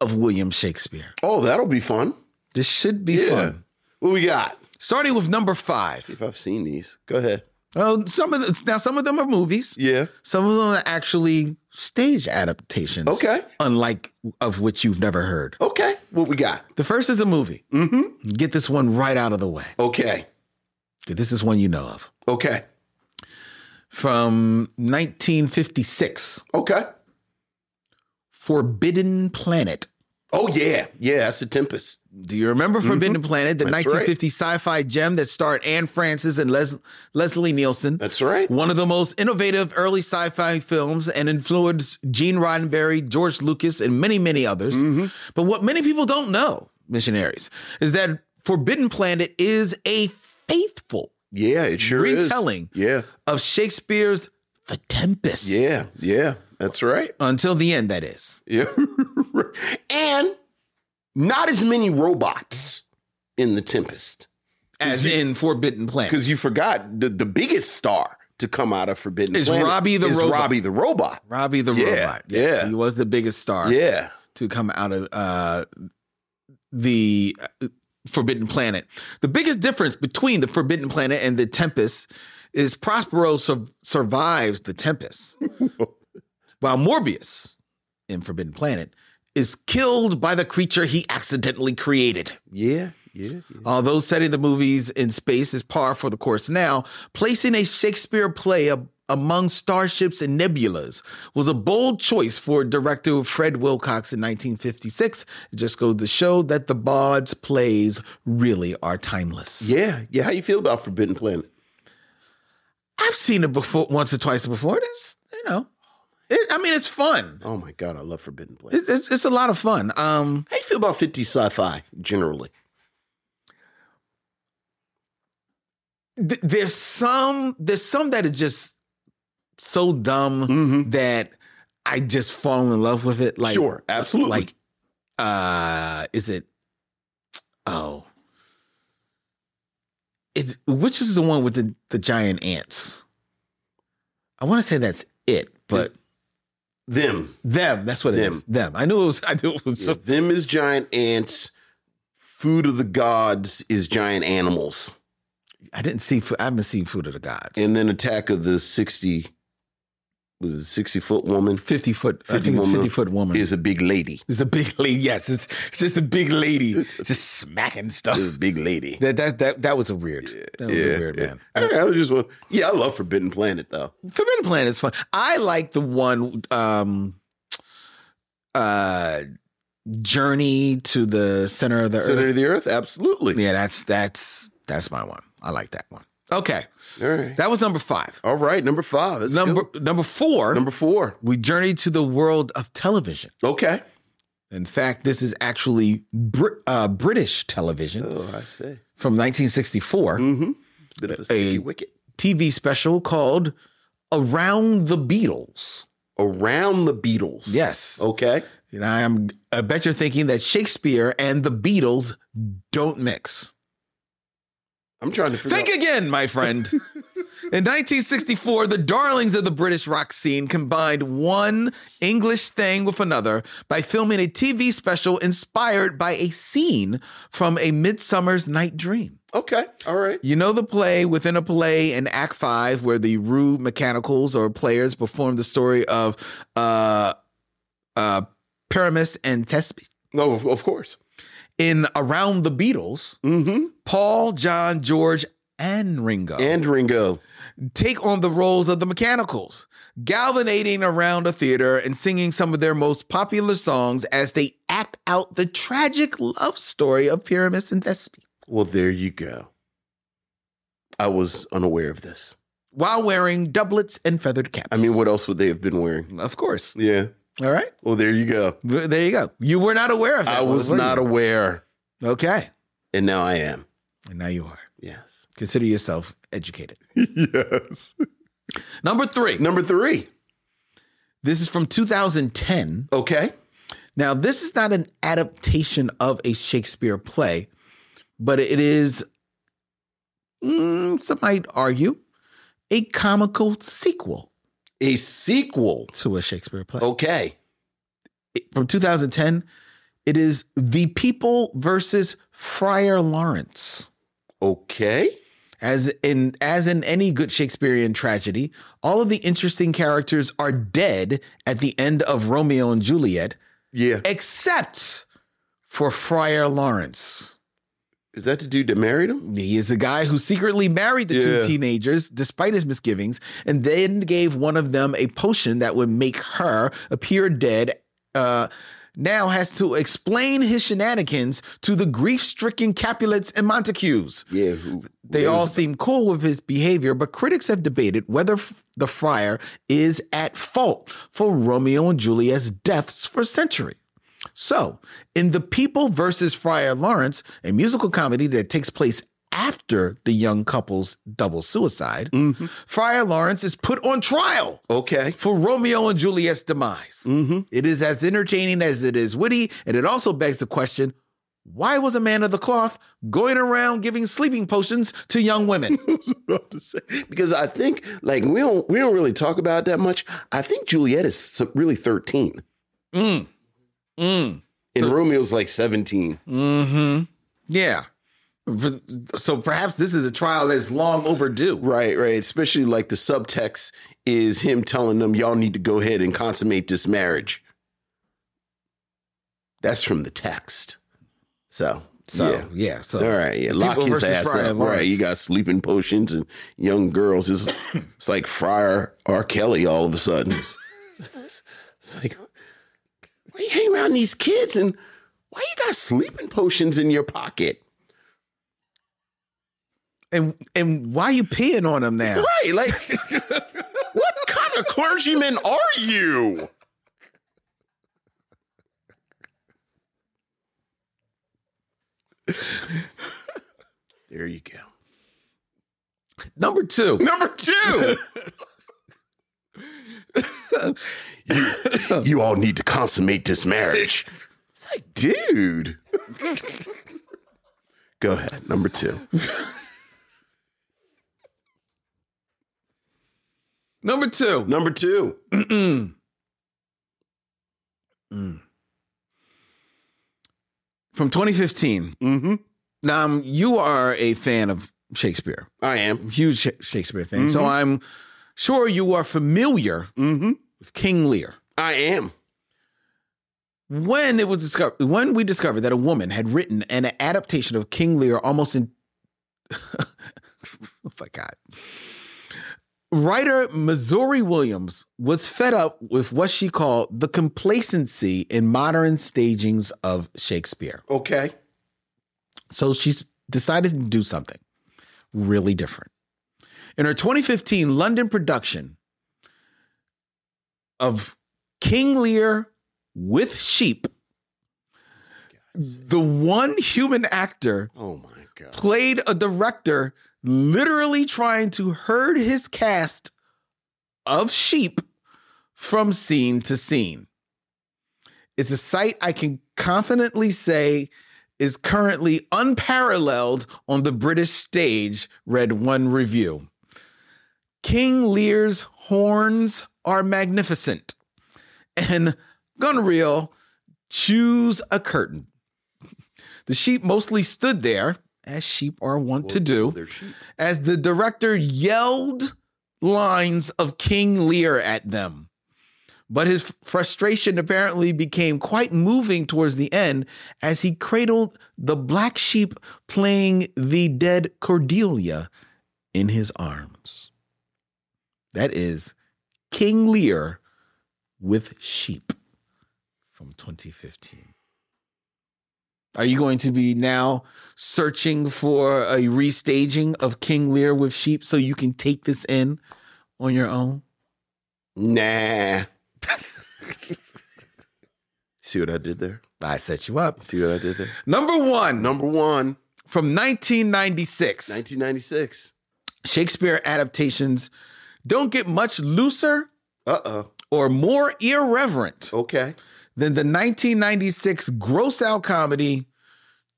of William Shakespeare. Oh, that'll be fun. This should be Yeah. fun. What we got? Starting with number five. If I've seen these. Go ahead. Oh, some of the, now some of them are movies. Yeah. Some of them are actually stage adaptations. Okay. Unlike of which you've never heard. Okay. What we got? The first is a movie. Mm-hmm. Get this one right out of the way. Okay. This is one you know of. Okay. From 1956, Okay. Forbidden Planet. Oh yeah. Yeah, that's the Tempest. Do you remember Forbidden Planet, the Mm-hmm. That's 1950 sci-fi gem that starred Anne Francis and Les- Leslie Nielsen? That's right. One of the most innovative early sci-fi films and influenced Gene Roddenberry, George Lucas, and many, many others. Mm-hmm. But what many people don't know, missionaries, is that Forbidden Planet is a faithful Yeah, it sure is. Retelling. Yeah. of Shakespeare's The Tempest. Yeah. Yeah. That's right. Until the end, that is. Yeah. *laughs* and not as many robots in the Tempest. As you- in Forbidden Planet. Because you forgot the, the biggest star to come out of Forbidden Is Planet Robbie the is robot. Robbie the robot. Robbie the Yeah, Robot. Yes, yeah. He was the biggest star. Yeah. to come out of uh, the Forbidden Planet. The biggest difference between the Forbidden Planet and the Tempest is Prospero sur- survives the Tempest, *laughs* while Morbius in Forbidden Planet is killed by the creature he accidentally created. Yeah. Yeah, Although setting the movies in space is par for the course now, placing a Shakespeare play a- among starships and nebulas was a bold choice for director Fred Wilcox in 1956. It just goes to show that the Bard's plays really are timeless. Yeah, yeah. How you feel about Forbidden Planet? I've seen it before, once or twice before. This, you know, it, I mean, it's fun. Oh my god, I love Forbidden Planet. It, it's it's a lot of fun. Um, How you feel about 50 sci-fi generally? th- there's some there's some that is just so dumb Mm-hmm. that I just fall in love with it. Like Sure, absolutely. Like, uh, is it? Oh, is which is the one with the the giant ants? I want to say that's it, but Them. them. That's what Them. it is. Them. I knew it was. I knew it was. Yeah, So, them is giant ants. Food of the gods is giant animals. I didn't see. I haven't seen Food of the Gods. And then Attack of the 60 was a 60 foot woman? fifty foot. 50 woman fifty foot woman. Is a big lady. It's a big lady. Yes, it's, it's just a big lady just smacking stuff. Is a big lady. That that that that was a weird. That was a weird man. I, I was just want- yeah, I love Forbidden Planet though. Forbidden Planet is fun. I like the one um uh Journey to the Center of the Center Earth. of the Earth, absolutely. yeah, that's that's that's my one. I like that one. Okay. All right. That was number five. All right, number five. Let's Number go. number four, number four. we journeyed to the world of television. Okay. In fact, this is actually uh, British television Oh, I see. from 1964. Mm-hmm. Bit of a A- wicket. TV special called Around the Beatles. Around the Beatles. Yes. Okay. And I am I bet you're thinking that Shakespeare and the Beatles don't mix. I'm trying to figure Think out. again, my friend. *laughs* In 1964, the darlings of the British rock scene combined one English thing with another by filming a TV special inspired by a scene from A Midsummer's Night Dream. Okay. All right. You know the play within a play in Act Five, where the rude mechanicals or players perform the story of uh, uh, Pyramus and Thespis. No, of, of course. In Around the Beatles, Mm-hmm. Paul, John, George, and Ringo And Ringo. take on the roles of the mechanicals, galvanizing around a theater and singing some of their most popular songs as they act out the tragic love story of Pyramus and Thespis Well, there you go. I was unaware of this. while wearing doublets and feathered caps. I mean, what else would they have been wearing? Of course. Yeah. All right. Well, there you go. There you go. You were not aware of that. I was were not aware, Okay. and now I am. And now you are. Yes. Consider yourself educated. *laughs* yes. Number three. Number three. This is from 2010. Okay. Now, this is not an adaptation of a Shakespeare play, but it is, mm, some might argue, a comical sequel A sequel. to a Shakespeare play. Okay. From 2010, it is The People versus Friar Lawrence. Okay. As in as in any good Shakespearean tragedy, all of the interesting characters are dead at the end of Romeo and Juliet, Yeah. except for Friar Lawrence. Is that the dude that married him? He is the guy who secretly married the Yeah. two teenagers despite his misgivings, and then gave one of them a potion that would make her appear dead. Uh, now has to explain his shenanigans to the grief-stricken Capulets and Montagues. Yeah. Who, They all seem cool with his behavior, but critics have debated whether f- the friar is at fault for Romeo and Juliet's deaths for a century. So, in The People versus Friar Lawrence, a musical comedy that takes place after the young couple's double suicide, Friar Lawrence is put on trial Okay. for Romeo and Juliet's demise. It is as entertaining as it is witty, and it also begs the question why was a man of the cloth going around giving sleeping potions to young women? about to say because I think like we don't we don't really talk about that much. I think Juliet is really thirteen, mm. Mm. and Romeo's like seventeen. Mm-hmm. Yeah. So perhaps this is a trial that's long overdue. Right, right. Especially like the subtext is him telling them, "Y'all need to go ahead and consummate this marriage." That's from the text. So So Yeah. yeah, so All right, yeah, lock his ass Friar up. Right, you got sleeping potions and young girls. It's, it's like Friar R. Kelly all of a sudden. *laughs* It's like, why you hang around these kids and why you got sleeping potions in your pocket? and and why you peeing on them now? Right, like, *laughs* what kind of clergyman are you? There you go. Number two. Number two. *laughs* you, *laughs* you all need to consummate this marriage. It's like, dude. *laughs* Go ahead. Number two. *laughs* Number two. Number two. Mm-mm. Mm. From 2015. Mm-hmm. Now, um, you are a fan of Shakespeare, I am. huge Shakespeare fan. So Mhm. I'm sure you are familiar Mm-hmm. With King Lear. I am. When it was discovered, when we discovered that a woman had written an adaptation of King Lear almost in, *laughs* oh my God. Writer Missouri Williams was fed up with what she called the complacency in modern stagings of Shakespeare. Okay. So she's decided to do something really different. In her 2015 London production of King Lear with Sheep, the one human actor Oh my God. played a director literally trying to herd his cast of sheep from scene to scene. It's a sight I can confidently say is currently unparalleled on the British stage, read one review. King Lear's horns are magnificent, and Goneril chews a curtain. The sheep mostly stood there, as sheep are wont to do, as the director yelled lines of King Lear at them. But his frustration apparently became quite moving towards the end as he cradled the black sheep playing the dead Cordelia in his arms. That is King Lear with sheep from 2015. Are you going to be now searching for a restaging of King Lear with sheep so you can take this in on your own? Nah. *laughs* See what I did there? I set you up. See what I did there? Number one Number one, from 1996. 1996. Shakespeare adaptations don't get much looser Uh oh. or more irreverent Okay. than the 1996 gross out comedy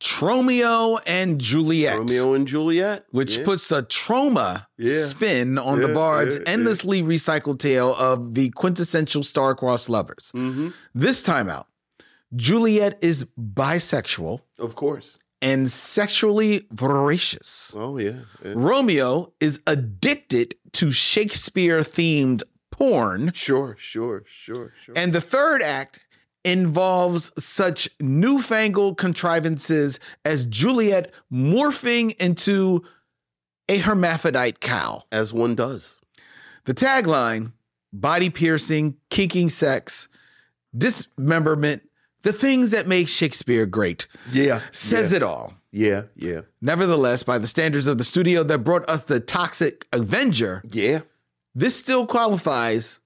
Tromeo and Juliet. Romeo and Juliet. which Yeah. puts a Troma Yeah. spin on the Yeah, bard's yeah, yeah. endlessly recycled tale of the quintessential star-crossed lovers. Mhm. This time out, Juliet is bisexual Of course. And sexually voracious. Oh yeah. yeah. Romeo is addicted to Shakespeare-themed porn, Sure, sure, sure, sure. and the third act involves such newfangled contrivances as Juliet morphing into a hermaphrodite cow. As one does. The tagline body piercing, kinking sex, dismemberment, the things that make Shakespeare great, Yeah. says it all. Yeah, yeah. Nevertheless, by the standards of the studio that brought us the Toxic Avenger, Yeah. this still qualifies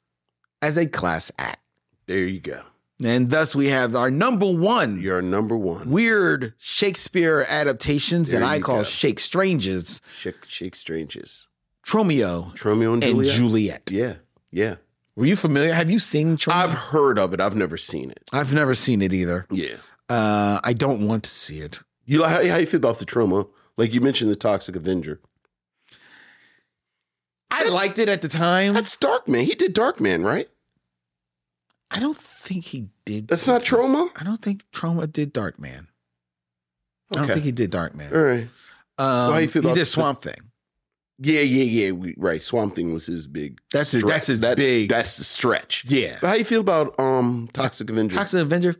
as a class act. There you go. And thus we have our number one You're number one. weird Shakespeare adaptations There that I call go. Shake Stranges, Shake, Shake Stranges. Tromeo Tromeo and and Juliet. Juliet. Yeah, yeah. Were you familiar? Have you seen? I've heard of it. I've never seen it. I've never seen it either. Yeah. Uh, I don't want to see it. You like how, how you feel about the Troma? Like you mentioned the Toxic Avenger. I liked it at the time. That's Darkman. He did Darkman, right? I don't think he did. That's not Troma. I don't think Troma did Dark Darkman. I don't think he did Darkman. All right. Um, how you feel he did the- Swamp Thing. Yeah, yeah, yeah. We, right. Swamp Thing was his big. That's his- stretch. that's his That- big- That's the stretch. Yeah. But how you feel about um Toxic Avenger? Toxic Avenger.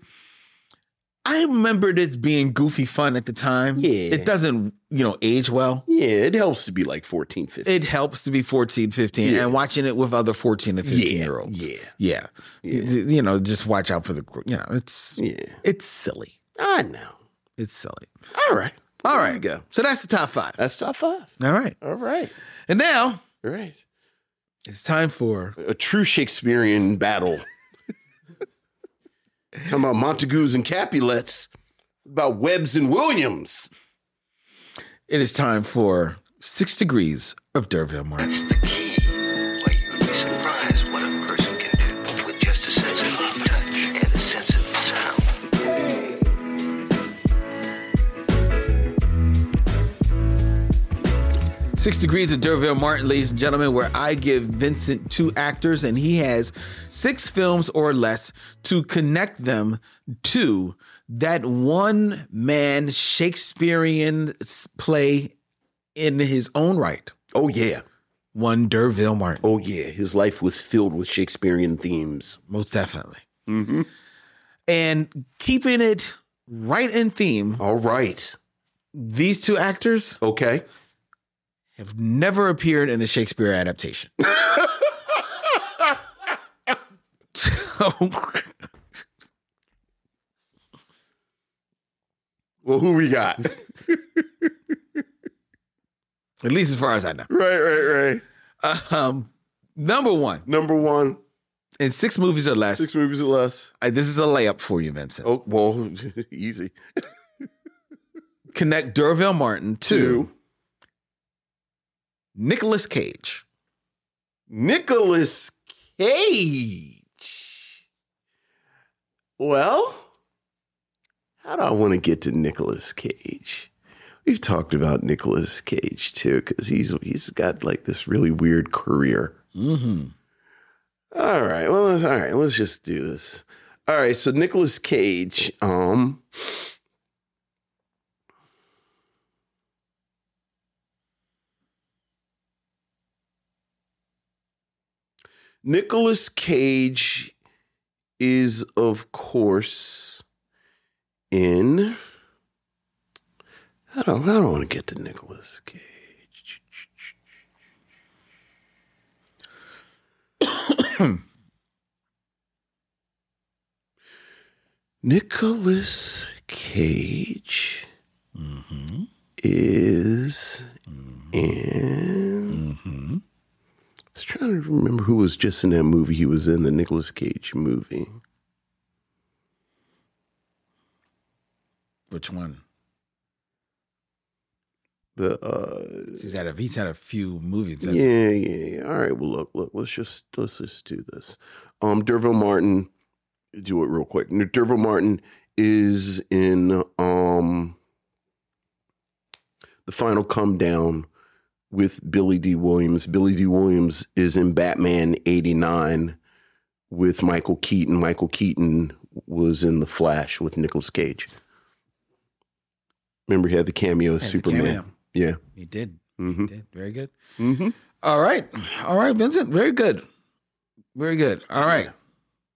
I remembered it being goofy fun at the time. Yeah. It doesn't, you know, age well. Yeah, it helps to be like 14, 15. It helps to be 14, 15 Yeah. and watching it with other 14 and 15 Yeah, year olds. yeah. Yeah. You you know, just watch out for the, you know, it's, yeah. it's silly. I know. It's silly. All right. All There right. go. So that's the top five. That's top five. All right. All right. And now All right. it's time for A true Shakespearean battle. *laughs* Talking about Montagues and Capulets, about Webbs and Williams. it is time for Six Degrees of D'Urville Martin. the key. Six Degrees of D'Urville Martin, ladies and gentlemen, where I give Vincent two actors and he has six films or less to connect them to that one man Shakespearean play in his own right. Oh, yeah. One D'Urville Martin. Oh, yeah. His life was filled with Shakespearean themes. Most definitely. Mm-hmm. And keeping it right in theme, All right. these two actors Okay. Have never appeared in a Shakespeare adaptation. so, *laughs* *laughs* Well, who we got? *laughs* at least as far as I know. right, right, right. Um, number one, Number one, in six movies or less, six movies or less. uh, this is a layup for you, Vincent. Oh, well, easy. Connect D'Urville Martin to Two. Nicolas Cage. Nicolas Cage. Well, how do I want to get to Nicolas Cage? We've talked about Nicolas Cage too, because he's he's got like this really weird career. Mm-hmm. All right, well, all right, let's just do this. All right, so Nicolas Cage, um, Nicolas Cage is, of course, in. I don't. I don't want to get to Nicolas Cage. *coughs* Nicolas Cage mm-hmm. is mm-hmm. in. I was trying to remember who was just in that movie. He was in the Nicolas Cage movie. Which one? The uh, He's had a he's had a few movies. yeah, yeah, yeah. All right. Well, look, look. Let's just let's just do this. Um, D'Urville Martin. Do it real quick. D'Urville Martin is in um the final come down with Billy Dee Williams. Billy Dee Williams is in Batman '89 with Michael Keaton. Michael Keaton was in The Flash with Nicolas Cage. Remember, he had the cameo as Superman. cameo. Yeah. He did. Mm-hmm. He did. Very good. Mm-hmm. All right. All right, Vincent. Very good. Very good. All right.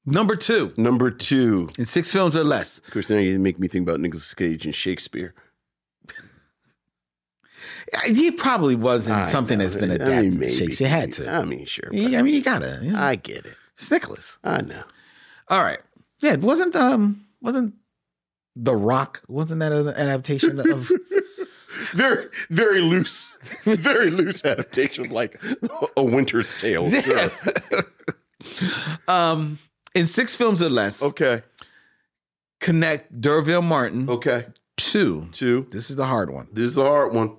Number two. Number two. In six films or less. Of course, now you make me think about Nicolas Cage and Shakespeare. He probably wasn't I something know. that's been I adapted. mean, to maybe. Shakespeare had to. I mean, sure. Yeah, I mean, you gotta. you know. I get it. It's Nicolas. I know. All right. Yeah, it wasn't um wasn't The Rock wasn't that an adaptation of *laughs* Very, very loose, very loose adaptation, like a Winter's Tale. *laughs* Sure. *laughs* um in six films or less. Okay. Connect D'Urville Martin Okay. Two. Two. this is the hard one. This is the hard one.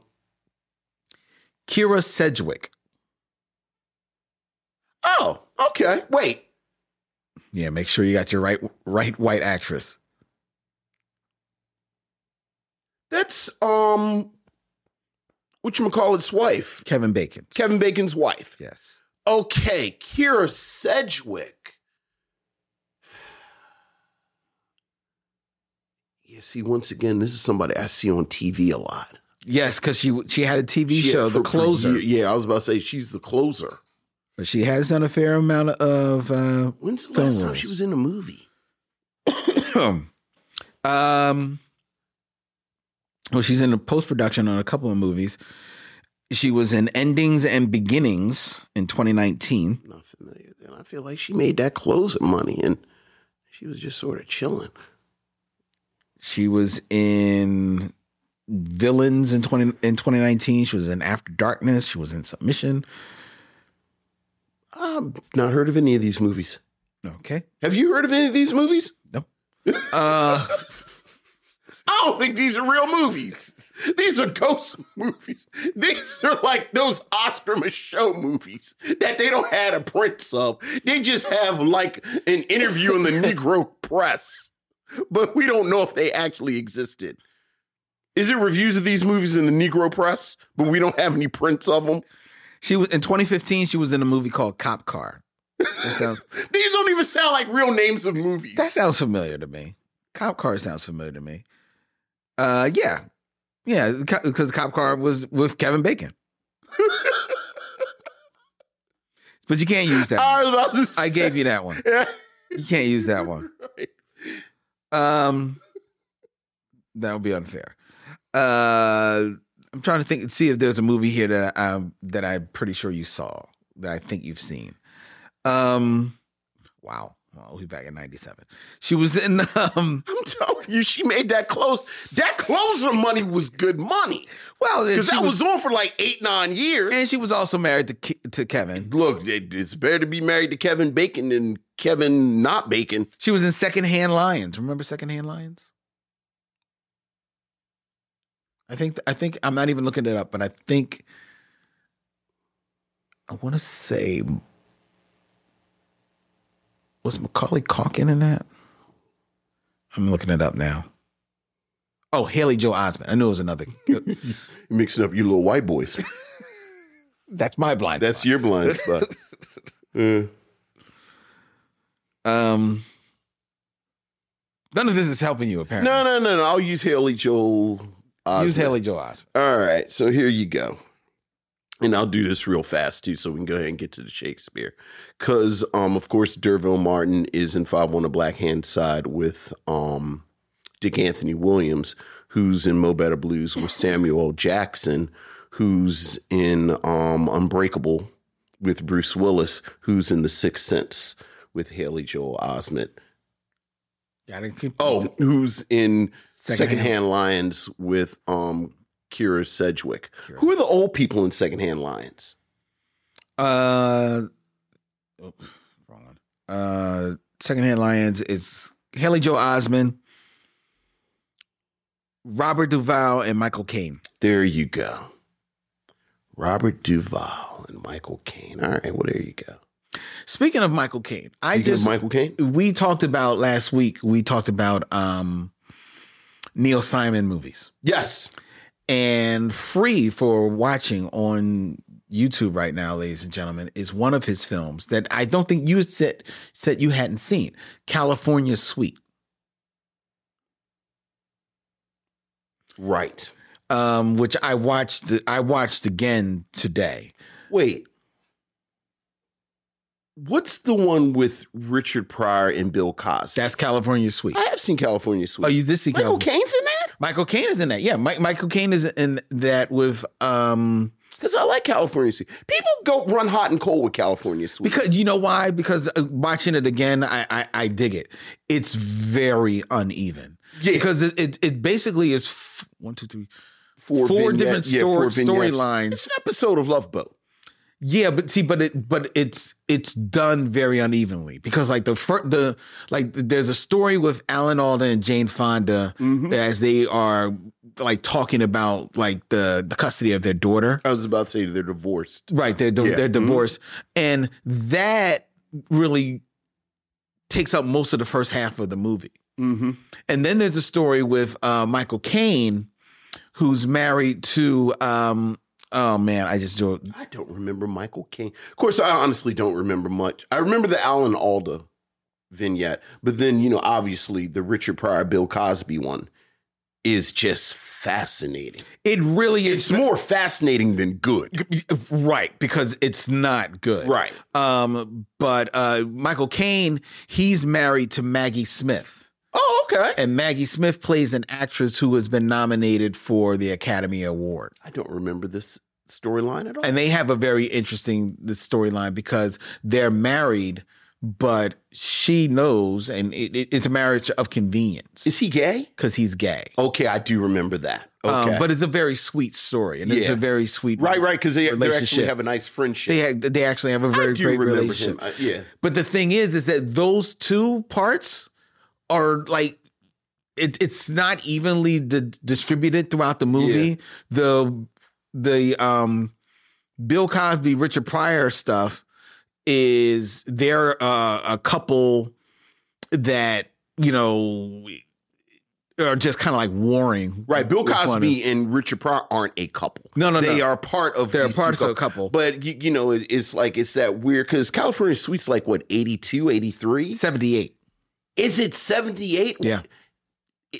Kyra Sedgwick. Oh, okay. Wait. Yeah, make sure you got your right right white actress. That's um, what you call its wife, Kevin Bacon. Kevin Bacon's wife. Yes. Okay, Kyra Sedgwick. Yeah, see, once again, this is somebody I see on TV a lot. Yes, because she she had a TV She- show, for- The Closer. year- yeah, I was about to say she's the closer. But she has done a fair amount of uh When's the last time she was in a movie? *coughs* Um, well, she's in post production on a couple of movies. She was in Endings and Beginnings in 2019. Not familiar. Then I feel like she made that closing money, and she was just sort of chilling. She was in Villains in 20 in 2019. She was in After Darkness. She was in Submission. I've not heard of any of these movies. Okay. Have you heard of any of these movies? No. Uh, I don't think these are real movies. These are ghost *laughs* movies. These are like those Oscar Micheaux movies that they don't have a prints of. They just have like an interview in the *laughs* Negro press, but we don't know if they actually existed. Is it reviews of these movies in the Negro press, but we don't have any prints of them? she was in 2015. She was in a movie called Cop Car. That sounds *laughs* These don't even sound like real names of movies. that sounds familiar to me. Cop Car sounds familiar to me. Uh, yeah, yeah, because Cop Car was with Kevin Bacon. *laughs* but you can't use that. I was about to I gave you that one. You can't use that one. *laughs* Um, that would be unfair. Uh, I'm trying to think, see if there's a movie here that I, um that I'm pretty sure you saw that I think you've seen. Um, wow. Well, we back in '97. She was in. *laughs* Um, I'm telling you, she made that close. That closer money was good money. well, Because that was, on for like eight, nine years. and she was also married to to Kevin. Look, it- it's better to be married to Kevin Bacon than Kevin not Bacon. She was in Secondhand Lions. Remember Secondhand Lions? I think I think I'm not even looking it up, but I think I want to say was Macaulay Culkin in that? I'm looking it up now. Oh, Haley Joe Osment. I knew it was another. *laughs* You're mixing up you little white boys. *laughs* That's my blind. That's your blind spot. *laughs* Uh, Um, none of this is helping you. Apparently, no, no, no, no. I'll use Haley Joel. Osment. Use Haley Joel Osment. All right, so here you go. And I'll do this real fast too, so we can go ahead and get to the Shakespeare. Because, um, of course, D'Urville Martin is in Five on the Black Hand Side with um, Dick Anthony Williams, who's in Mo Better Blues with Samuel Jackson, who's in um, Unbreakable with Bruce Willis, who's in The Sixth Sense with Haley Joel Osment. Gotta keep. Oh, who's in Secondhand. Secondhand Lions with um Kyra Sedgwick? Who are the old people in Secondhand Lions? Uh, oh, wrong one. Uh, Secondhand Lions. It's Haley Joe Osment, Robert Duvall, and Michael Caine. There you go. Robert Duvall and Michael Caine. All right, well there you go. Speaking of Michael Caine, I just of Michael Caine. we talked about last week. We talked about um Neil Simon movies. Yes. And free for watching on YouTube right now, ladies and gentlemen, is one of his films that I don't think you said said you hadn't seen. California Suite. Right. Um, which I watched I watched again today. Wait. What's the one with Richard Pryor and Bill Cosby? That's California Suite. I have seen California Suite. Oh, you did see Michael California Caine's in that? Michael Caine is in that. Yeah, Mike, Michael Caine is in that with um Because I like California Suite. People go run hot and cold with California Suite. because you know why? Because uh, watching it again, I, I I dig it. It's very uneven. Yeah. because it it, it basically is f- one, two, three, four, four vignette- different yeah, story storylines. It's an episode of Love Boat. Yeah, but see, but it, but it's it's done very unevenly because like the fir- the like there's a story with Alan Alda and Jane Fonda Mm-hmm. as they are like talking about like the the custody of their daughter. I was about to say they're divorced. Right, they're Yeah. they're Mhm. divorced, and that really takes up most of the first half of the movie. Mm-hmm. And then there's a story with uh, Michael Caine, who's married to um, oh man, I just don't. I don't remember Michael Caine. Of course, I honestly don't remember much. I remember the Alan Alda vignette, but then you know, obviously, the Richard Pryor, Bill Cosby one is just fascinating. it really is. It's more fascinating than good. right because it's not good. Right. Um, but uh, Michael Caine, he's married to Maggie Smith. Oh, okay. And Maggie Smith plays an actress who has been nominated for the Academy Award. I don't remember this storyline at all. And they have a very interesting storyline because they're married, but she knows, and it, it- it's a marriage of convenience. Is he gay? Because he's gay. Okay, I do remember that. Um, Okay. but it's a very sweet story, and it's a very sweet right, right, because they, they actually have a nice friendship. They they actually have a very great relationship. Uh, yeah. But the thing is, is that those two parts are like it, it's not evenly di- distributed throughout the movie. The the um Bill Cosby, Richard Pryor stuff is they're uh, a couple that you know are just kind of like warring. Right, Bill Cosby and Richard Pryor aren't a couple. No, no, they no. are part of. They're parts of a couple. But you, you know, it, it's like it's that weird because California Suite's like what 82, 83? 78. Is it seventy eight? Yeah.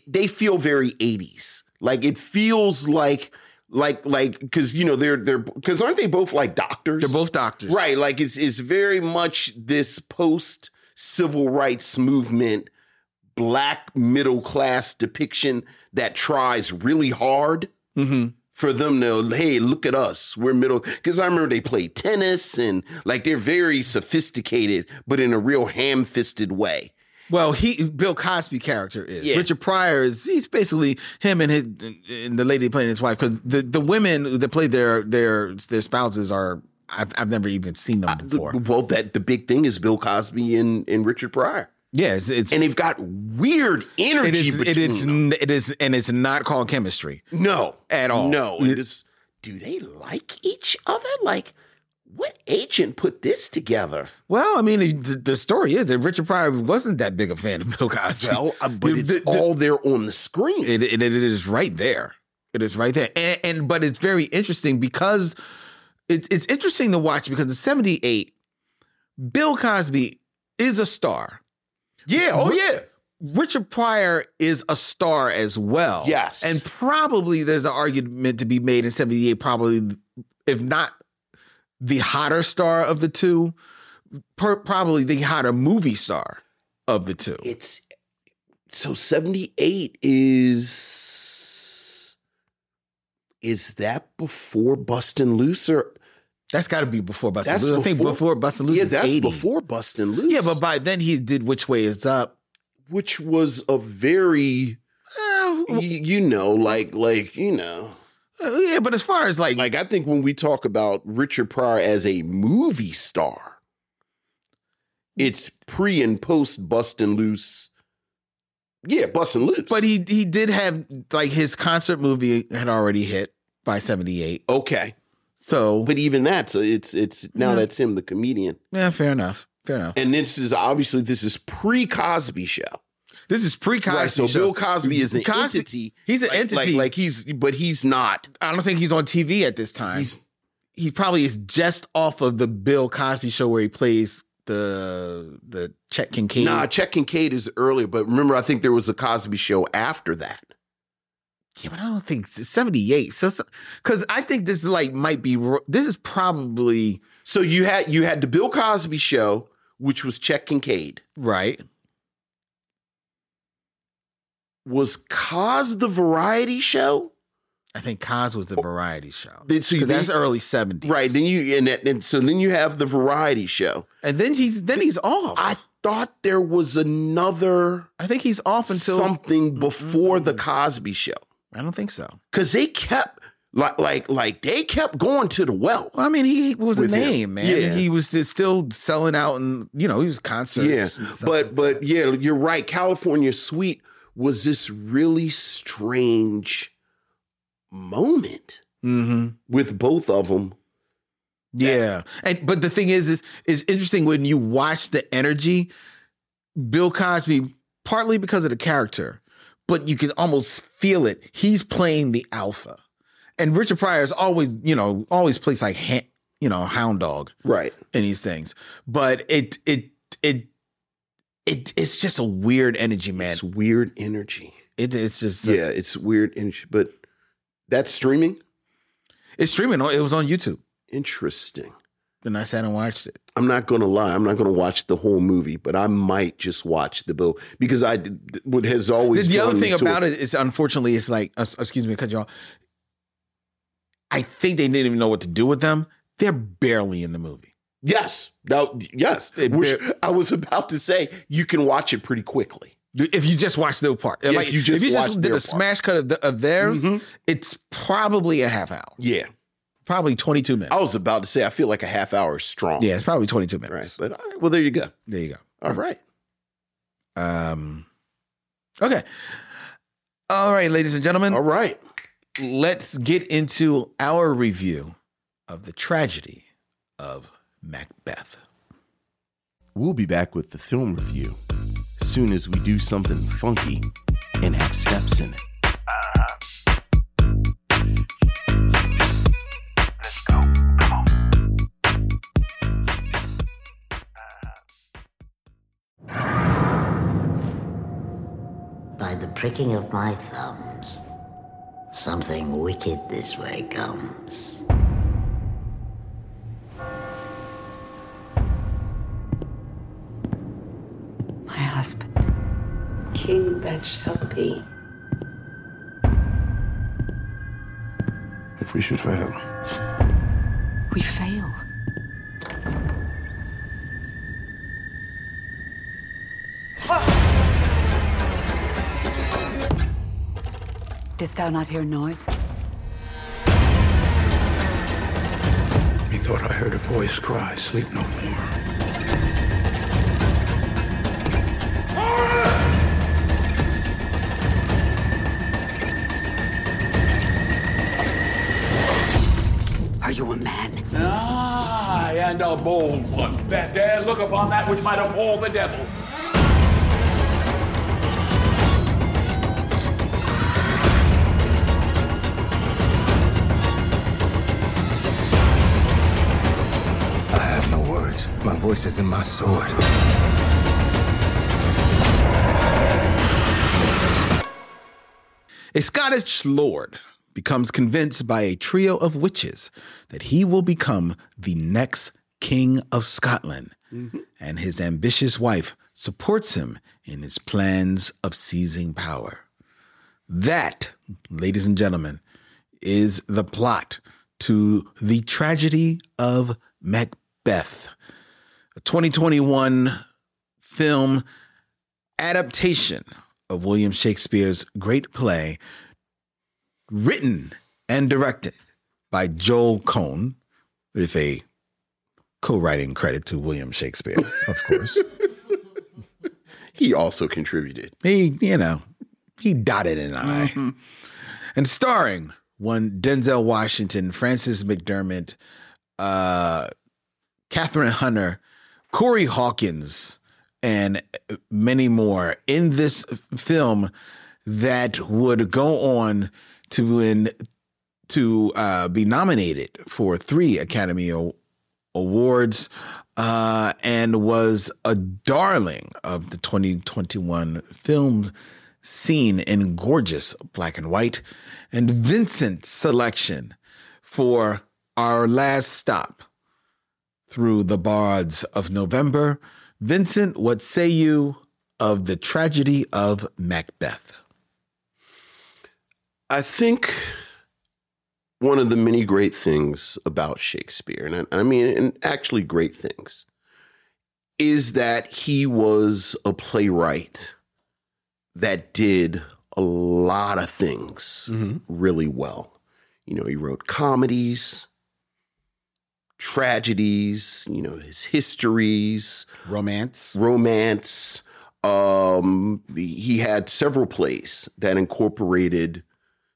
they feel very 80s. Like it feels like like like because you know they're they're because aren't they both like doctors? They're both doctors. Right. Like it's it's very much this post civil rights movement black middle class depiction that tries really hard Mm-hmm. for them to hey look at us we're middle because i remember they played tennis and like they're very sophisticated but in a real ham-fisted way Well, he Bill Cosby character is Yeah. Richard Pryor is he's basically him and his and the lady playing his wife because the, the women that play their their their spouses are I've I've never even seen them uh, before. well that the big thing is bill cosby and, and richard pryor yeah, it's, it's and they've got weird energy it is between it is them. it is and it's not called chemistry no at all. no it is do they like each other like what agent put this together Well, I mean, the, the story is that Richard Pryor wasn't that big a fan of Bill Cosby. well uh, but it's the- the- all there on the screen It, it, it is right there. It is right there. And, and but it's very interesting because it's it's interesting to watch because in '78, Bill Cosby is a star. yeah oh yeah Richard Pryor is a star as well. Yes. And probably there's an argument to be made in 78, probably, if not the hotter star of the two, per, probably the hotter movie star of the two. it's so 78 is is that before bustin' loose or That's got to be before Bustin' That's Loose. I think before- before Bustin' Loose yeah is that's 80. before bustin' loose Yeah, but by then he did Which Way Is Up. which was a very Uh, y- you know like like you know uh, yeah, but as far as like, like i think when we talk about richard pryor as a movie star it's pre and post bustin' loose yeah bustin' loose but he he did have like his concert movie had already hit by 78. okay So, but even that so it's it's now Yeah. that's him the comedian yeah, fair enough. Fair enough. and this is obviously this is pre Cosby show. This is pre Cosby. Right, so show. Bill Cosby is an Cosby- entity. He's an like, entity. Like, like he's, but he's not. I don't think he's on TV at this time. He's he probably is just off of the Bill Cosby show where he plays the the Chet Kincaid. nah. Chet Kincaid is earlier, but remember, I think there was a Cosby show after that. Yeah, but I don't think 78. So, because I think this is like might be this is probably So you had you had the Bill Cosby show, which was Chet Kincaid. right. Was Cos the variety show? I think Cos was the variety show. Then- so 'Cause that's early 70s. Right. Then you and, that- and so then you have the variety show. And then he's then he's off. I thought there was another I think he's off until something before the Cosby show. I don't think so. because they kept like like like they kept going to the well. Well, I mean, he was a With him. name, man. Yeah. He was just still selling out, and you know, he was concerts. Yeah, but but yeah, you're right. California Suite was this really strange moment. Mhm. with both of them. Yeah, and but the thing is, is is interesting when you watch the energy. Bill Cosby, partly because of the character, but you can almost feel it. He's playing the alpha, and Richard Pryor is always, you know, always plays like, you know, hound dog Right. in these things. But it it it it it's just a weird energy, man. It's weird energy. It, it's just Yeah, it's weird energy. But that's streaming. It's streaming. It was on YouTube. Interesting. Then I sat and watched it. I'm not going to lie. I'm not going to watch the whole movie, but I might just watch the bill because I what has always The other thing about it is, unfortunately, it's like, uh, excuse me, cut you off. I think they didn't even know what to do with them. They're barely in the movie. Yes, no, yes. It Which I was about to say, you can watch it pretty quickly. If you just watch their part, If like, you just if you just did a part. smash cut of, the, of theirs, Mhm. it's probably a half hour, Yeah, probably twenty two minutes. I was about to say, I feel like a half hour is strong. yeah, it's probably twenty two right. minutes. But all right, well, there you go. There you go. All right. Um, okay. All right, ladies and gentlemen, All right. let's get into our review of the tragedy of Macbeth. We'll be back with the film review soon as we do something funky and have steps in it. By the pricking of my thumbs, something wicked this way comes. Husband. king that shall be. If we should fail, We fail. Didst thou not hear noise? methought I heard a voice cry, Sleep no more. And a bold one that dare look upon that which might appall the devil. I have no words. My voice is in my sword. A Scottish lord becomes convinced by a trio of witches that he will become the next king of Scotland, mm-hmm. and his ambitious wife supports him in his plans of seizing power. That, ladies and gentlemen, is the plot to the tragedy of Macbeth, a 2021 film adaptation of William Shakespeare's great play, written and directed by Joel Coen, with a co writing credit to William Shakespeare, *laughs* of course. He also contributed. he, you know, he dotted an I. And starring one Denzel Washington, Frances McDormand, uh, Kathryn Hunter, Corey Hawkins, and many more in this film that would go on to win to uh, be nominated for three Academy A- Awards uh, and was a darling of the 2021 film scene in gorgeous black and white. And Vincent's selection for our last stop through the bards of November. Vincent, what say you of the tragedy of Macbeth? I think one of the many great things about Shakespeare, and I, I mean, and actually great things, is that he was a playwright that did a lot of things really well. You know, he wrote comedies, tragedies, you know, his histories, Romance. romance. Um, he had several plays that incorporated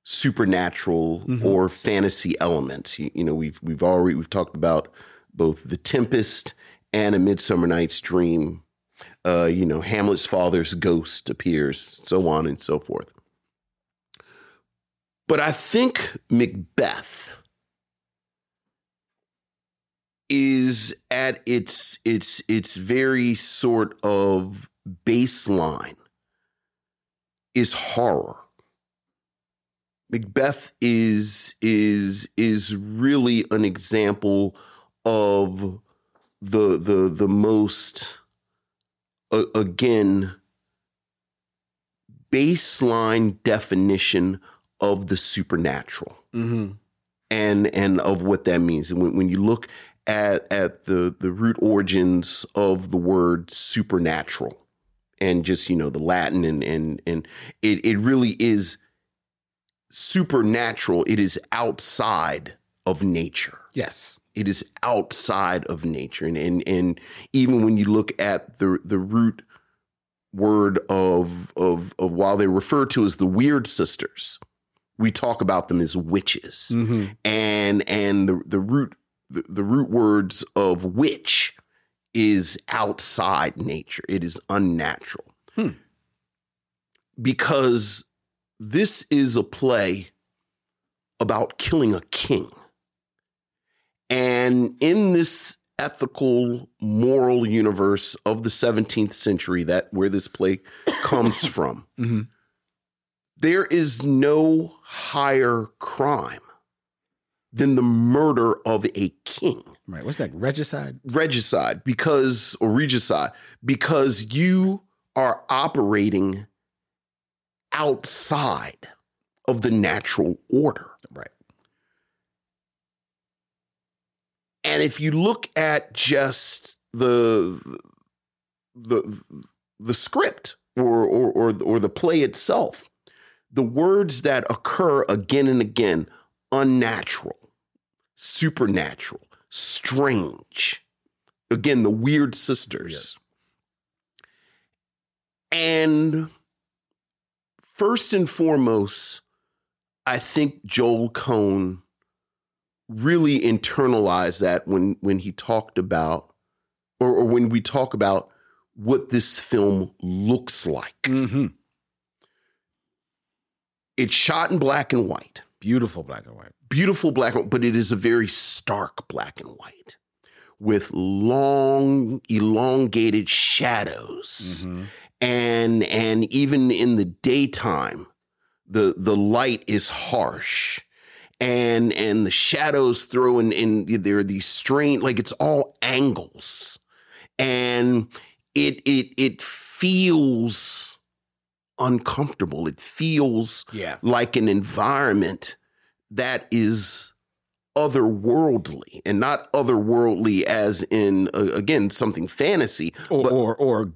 supernatural or fantasy elements. You, you know, we've we've already we've talked about both The Tempest and A Midsummer Night's Dream. Uh, you know, Hamlet's father's ghost appears, so on and so forth. But I think Macbeth is at its its its very sort of baseline is horror. Macbeth is is is really an example of the the the most uh, again baseline definition of the supernatural Mm-hmm. and and of what that means and when, when you look at at the the root origins of the word supernatural and just you know the latin and and and it it really is supernatural it is outside of nature Yes. it is outside of nature and and, and even when you look at the the root word of of of while they're referred to as the weird sisters we talk about them as witches Mm-hmm. and and the the root the, the root words of witch is outside nature it is unnatural Hmm. because this is a play about killing a king and in this ethical moral universe of the 17th century that where this play *coughs* comes from Mhm. there is no higher crime than the murder of a king Right. What's that? Regicide? regicide because or regicide because you are operating outside of the natural order. Right. and if you look at just the the the script or or or, or the play itself the words that occur again and again unnatural supernatural strange again the weird sisters. And first and foremost i think joel coen really internalized that when when he talked about or, or when we talk about what this film looks like Mm-hmm. it's shot in black and white Beautiful black and white. beautiful black and but it is a very stark black and white with long elongated shadows Mm-hmm. And and even in the daytime the the light is harsh. And and the shadows throw in, in there are these strange like it's all angles. And it it it feels uncomfortable. It feels Yeah. like an environment that is otherworldly and not otherworldly as in uh, again something fantasy Or but, or, or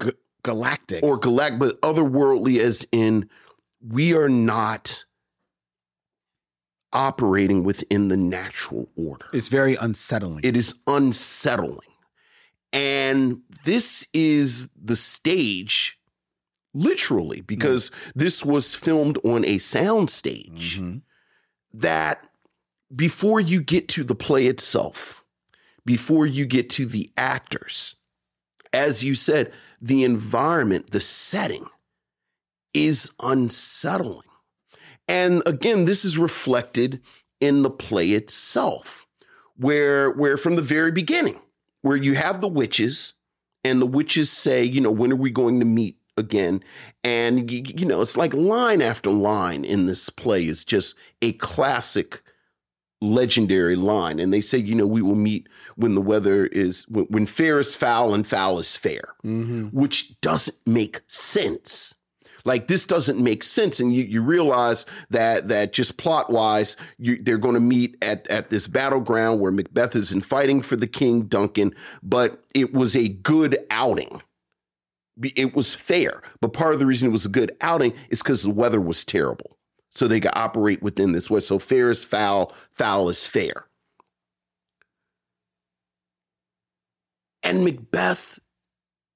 galactic. or galactic but otherworldly as in we are not operating within the natural order it's very unsettling. it is unsettling and this is the stage literally because this was filmed on a sound stage Mhm. that before you get to the play itself, before you get to the actors, as you said, the environment, the setting is unsettling. And again, this is reflected in the play itself, where, where from the very beginning, where you have the witches, and the witches say, you know, when are we going to meet again? And, you know, it's like line after line in this play is just a classic legendary line. And they say, you know, we will meet when the weather is, when, when fair is foul and foul is fair, Mm-hmm. which doesn't make sense. Like this doesn't make sense, and you, you realize that that just plot wise, you, they're going to meet at at this battleground where Macbeth has been fighting for the king Duncan, but it was a good outing. It was fair, but part of the reason it was a good outing is because the weather was terrible, so they could operate within this way. So fair is foul, foul is fair. And Macbeth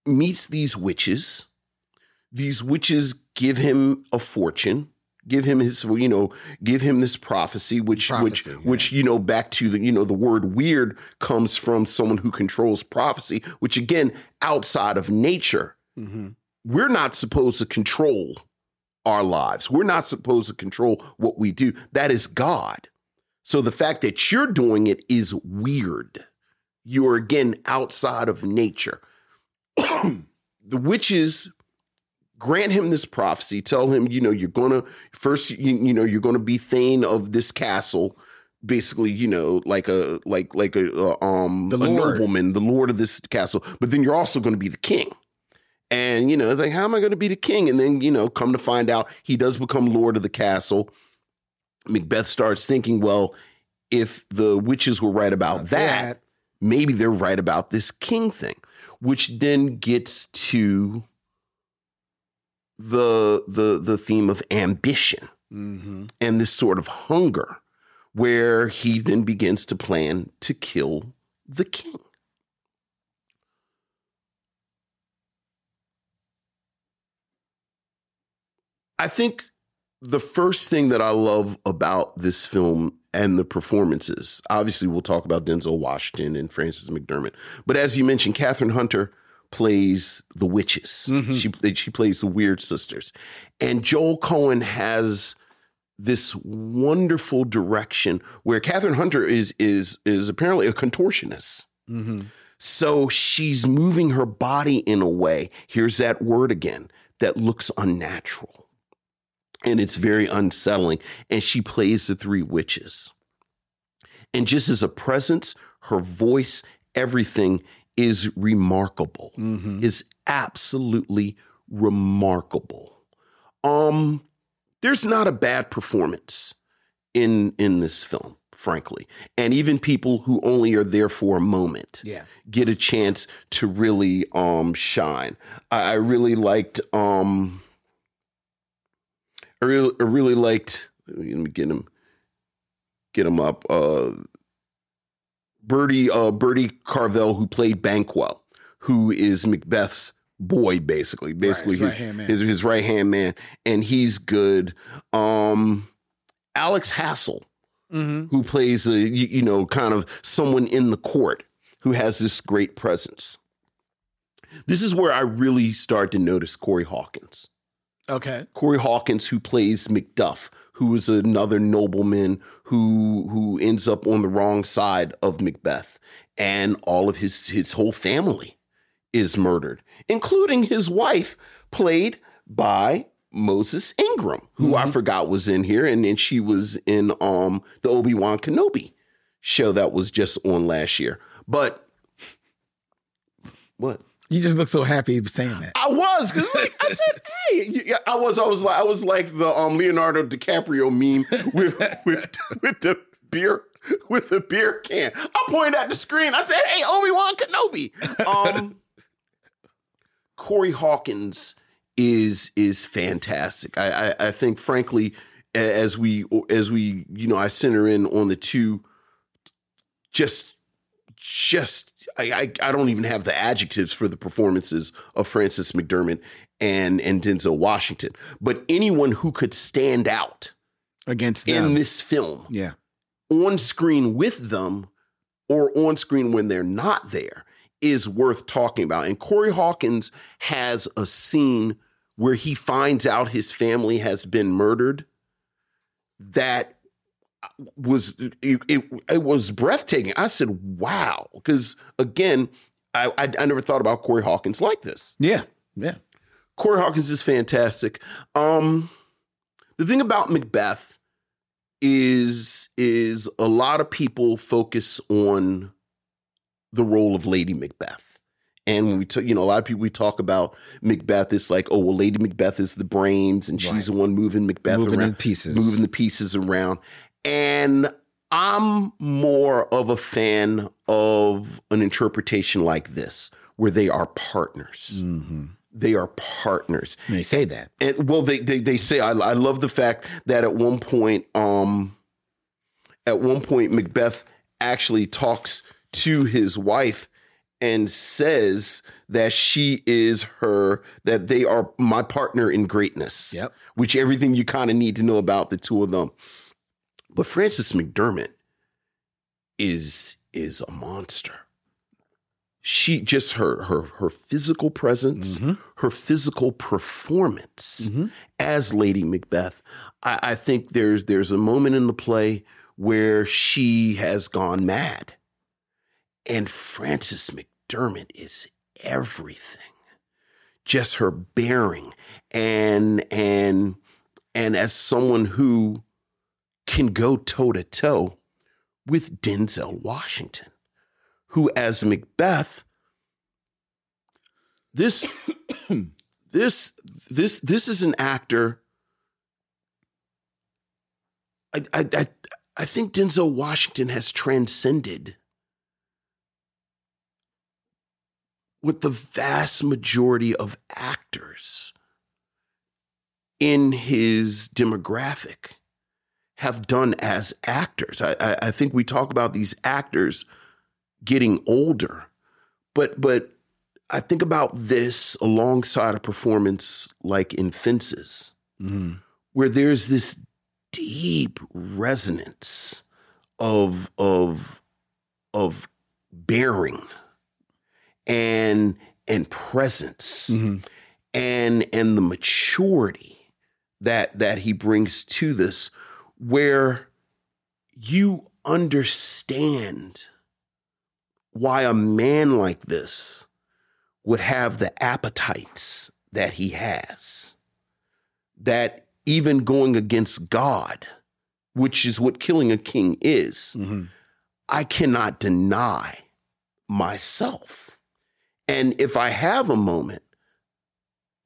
meets these witches these witches give him a fortune give him his you know give him this prophecy which Prophecy, which yeah. which you know back to the you know the word weird comes from someone who controls prophecy which again outside of nature Mm-hmm. we're not supposed to control our lives. We're not supposed to control what we do. That is god. So the fact that you're doing it is weird. You are again outside of nature. *clears throat* The witches grant him this prophecy. Tell him you know you're gonna first you, you know you're gonna be thane of this castle. Basically, you know, like a like like a, uh, um The a nobleman, the lord of this castle. But then you're also going to be the king. And you know, it's like, how am I going to be the king? And then you know, come to find out, he does become lord of the castle. Macbeth starts thinking, well, if the witches were right about that, maybe they're right about this king thing, which then gets to the the the theme of ambition Mm-hmm. and this sort of hunger where he then begins to plan to kill the king. I think the first thing that I love about this film and the performances, obviously, we'll talk about Denzel Washington and Frances McDormand, but as you mentioned, Kathryn Hunter plays the witches. She she plays the weird sisters, and Joel Coen has this wonderful direction where Kathryn Hunter is is is apparently a contortionist. Mm-hmm. So she's moving her body in a way, here's that word again, that looks unnatural. And it's very unsettling. And she plays the three witches. And just as a presence, her voice, everything is remarkable. Is absolutely remarkable. Um, there's not a bad performance in in this film, frankly. And even people who only are there for a moment Yeah. get a chance to really um shine. I, I really liked um I really, I really liked let me get him get him up. Uh Bertie uh Bertie Carvel who played Banquo, who is Macbeth's boy basically. Basically his his right-hand man. his, his right hand man. And he's good. Um Alex Hassell, Mm-hmm. who plays a you, you know kind of someone in the court who has this great presence. This is where I really start to notice Corey Hawkins. Okay. Corey Hawkins, who plays Macduff, who is another nobleman who who ends up on the wrong side of Macbeth, and all of his his whole family is murdered, including his wife, played by Moses Ingram, who I forgot was in here, and then she was in um the Obi Wan Kenobi show that was just on last year. But what? You just look so happy saying that. I was because like I *laughs* said, hey, I was, I was like, I was like the um Leonardo DiCaprio meme with *laughs* with with the beer with the beer can. I pointed at the screen. I said, hey, Obi Wan Kenobi. Um, *laughs* Corey Hawkins is is fantastic. I, I I think, frankly, as we as we you know, I center in on the two just just I, I I don't even have the adjectives for the performances of Frances McDormand and and Denzel Washington. But anyone who could stand out Against them. in this film yeah. on screen with them or on screen when they're not there is worth talking about. And Corey Hawkins has a scene where he finds out his family has been murdered that was it, it, it was breathtaking. I said, "Wow!" Because again, I, I I never thought about Corey Hawkins like this. Yeah. Yeah. Corey Hawkins is fantastic. Um, the thing about Macbeth is is a lot of people focus on the role of Lady Macbeth. And when we talk, you know, a lot of people we talk about Macbeth, it's like, oh well, Lady Macbeth is the brains, and she's Right. the one moving Macbeth Moving around, the pieces. moving the pieces around. And I'm more of a fan of an interpretation like this, where they are partners. They are partners. They say that. And well, they they they say I, I love the fact that at one point, um, at one point Macbeth actually talks to his wife and says that she is her that they are my partner in greatness. Yep. Which everything you kind of need to know about the two of them. But Frances McDormand is is a monster she just her her her physical presence, mm-hmm. her physical performance mm-hmm. as Lady Macbeth. I, I think there's there's a moment in the play where she has gone mad, and Frances McDormand is everything. Just her bearing and and and as someone who can go toe to toe with Denzel Washington, who as Macbeth, this *coughs* this this this is an actor. I I I, think Denzel Washington has transcended what the vast majority of actors in his demographic have done as actors. I, I, I think we talk about these actors getting older, but but I think about this alongside a performance like in Fences, mm-hmm. where there's this deep resonance of of of bearing and and presence mm-hmm. and and the maturity that that he brings to this where you understand why a man like this would have the appetites that he has. That even going against God which is what killing a king is mm-hmm. I cannot deny myself. And if I have a moment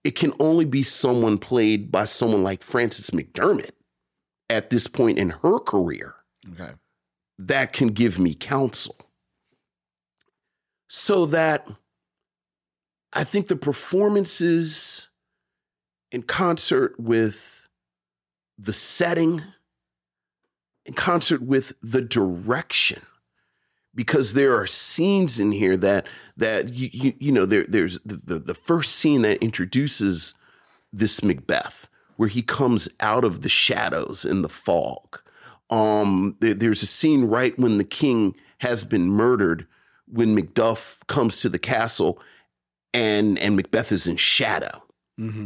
it can only be someone played by someone like Frances McDormand at this point in her career Okay. that can give me counsel. So that I think the performances in concert with the setting, in concert with the direction, because there are scenes in here that that you you, you know there there's the, the the first scene that introduces this Macbeth where he comes out of the shadows in the fog. Um, there- there's a scene right when the king has been murdered when Macduff comes to the castle and and Macbeth is in shadow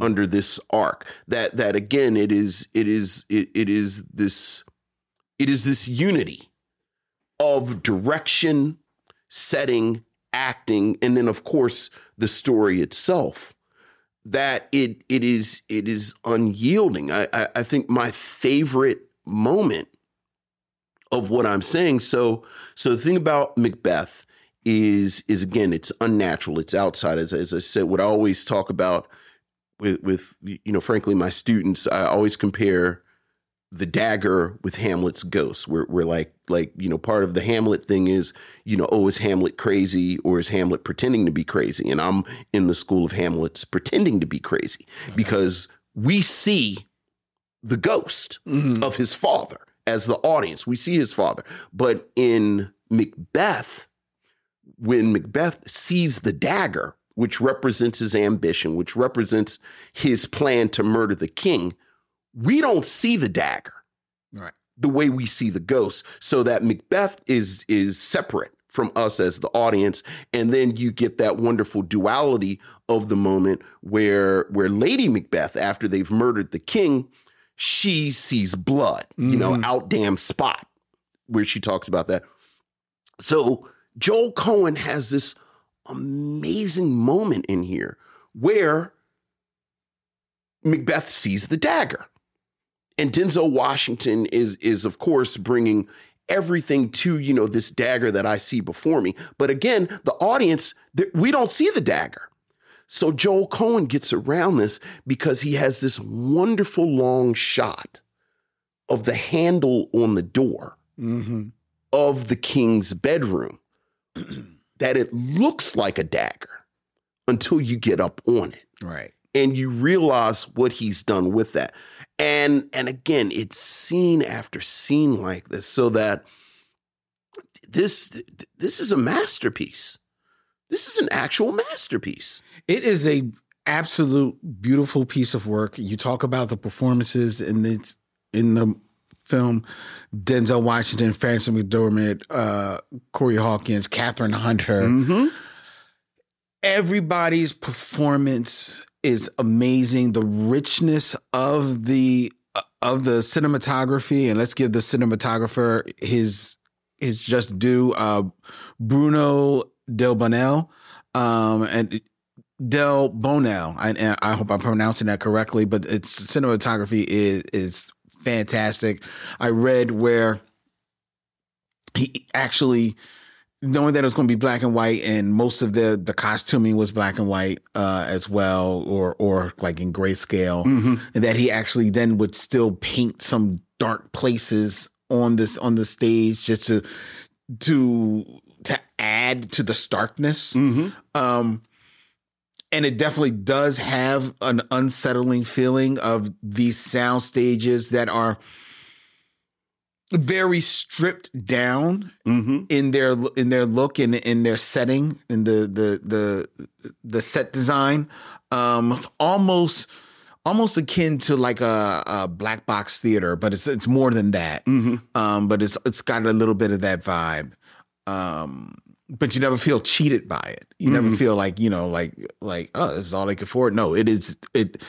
under this arc. That that again it is it is it, it is this it is this unity of direction, setting, acting, and then of course the story itself. That it it is it is unyielding. I I, I think my favorite moment of what I'm saying. So so the thing about Macbeth is is again it's unnatural. It's outside. As as I said, what I always talk about with with you know frankly my students, I always compare the dagger with Hamlet's ghost. Where we're like like you know part of the Hamlet thing is you know oh is Hamlet crazy or is Hamlet pretending to be crazy? And I'm in the school of Hamlet's pretending to be crazy because we see the ghost mm-hmm. of his father as the audience. We see his father. But in Macbeth, when Macbeth sees the dagger, which represents his ambition, which represents his plan to murder the king, we don't see the dagger Right. the way we see the ghost so that macbeth is is separate from us as the audience. And then you get that wonderful duality of the moment where where lady macbeth after they've murdered the king she sees blood you know mm-hmm. out damn spot where she talks about that. So joel coen has this amazing moment in here where macbeth sees the dagger and Denzel Washington is is of course bringing everything to you know this dagger that I see before me. But again, the audience we don't see the dagger. So Joel Coen gets around this because he has this wonderful long shot of the handle on the door mm-hmm. of the king's bedroom *clears throat* that it looks like a dagger until you get up on it Right. and you realize what he's done with that and and again it's scene after scene like this so that this this is a masterpiece this is an actual masterpiece It is a absolute beautiful piece of work. You talk about the performances in the in the film. Denzel Washington, Frances McDormand, uh, Corey Hawkins, Kathryn Hunter. Everybody's performance is amazing. The richness of the of the cinematography, and let's give the cinematographer his his just due. Uh, Bruno Delbonnel, um, and Delbonnel. I, I hope I'm pronouncing that correctly, but its cinematography is is fantastic. I read where he actually knowing that it was going to be black and white and most of the the costuming was black and white uh as well or or like in grayscale. And that he actually then would still paint some dark places on this on the stage just to to to add to the starkness. Um and it definitely does have an unsettling feeling of these sound stages that are very stripped down in their in their look and in their setting in the the the the set design um it's almost almost akin to like a, a black box theater but it's it's more than that. Um but it's it's got a little bit of that vibe. Um but you never feel cheated by it. You never feel like you know like like oh this is all they can afford. No it is it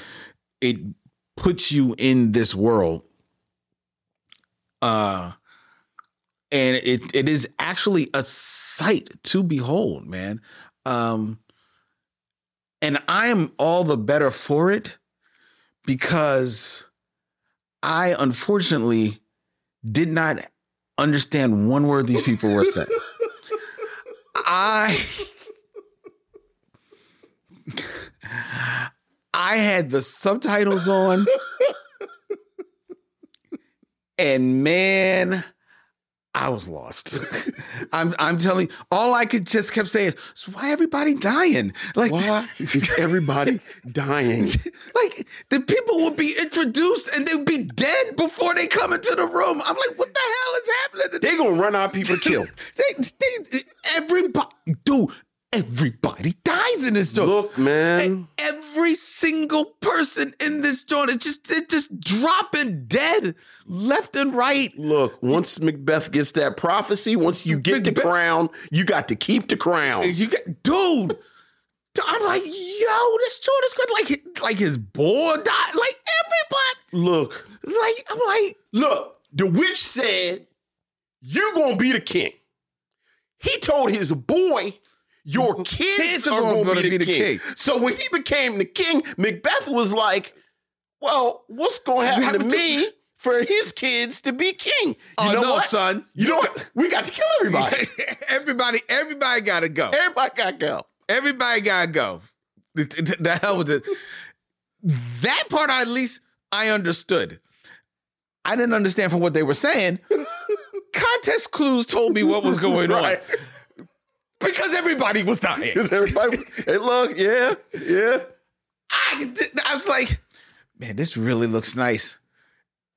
it puts you in this world uh and it it is actually a sight to behold man. Um and i am all the better for it because i unfortunately did not understand one word these people were saying. I *laughs* i had the subtitles on and man, I was lost. *laughs* I'm I'm telling all I could just kept saying is why everybody dying? Like Why *laughs* is everybody dying? *laughs* like the people would be introduced and they'd be dead before they come into the room. I'm like, what the hell is happening? They're gonna run out people to kill. they, they, everybody, dude, everybody dies in this joint. Look, man. Every single person in this joint is just they're just dropping dead left and right. Look, once Macbeth gets that prophecy, once you get the crown, you got to keep the crown. You get, dude. I'm like, yo, this joint is good. Like, like his boy died. Like everybody. Look, Like, I'm like, look, the witch said, You gonna be the king. He told his boy, Your *laughs* kids, Kids are, are gonna, be, the, king. So when he became the king, Macbeth was like, Well, what's gonna happen to me for his kids to be king? You Oh, know no, what? son. You know what? We got to kill everybody. *laughs* everybody, everybody gotta go. everybody gotta go. Everybody gotta go. The, hell with it. That part, at least, I understood. I didn't understand from what they were saying. *laughs* Context clues told me what was going Right. on because everybody was dying. Because everybody, hey, look, yeah, yeah. I, I was like, man, this really looks nice.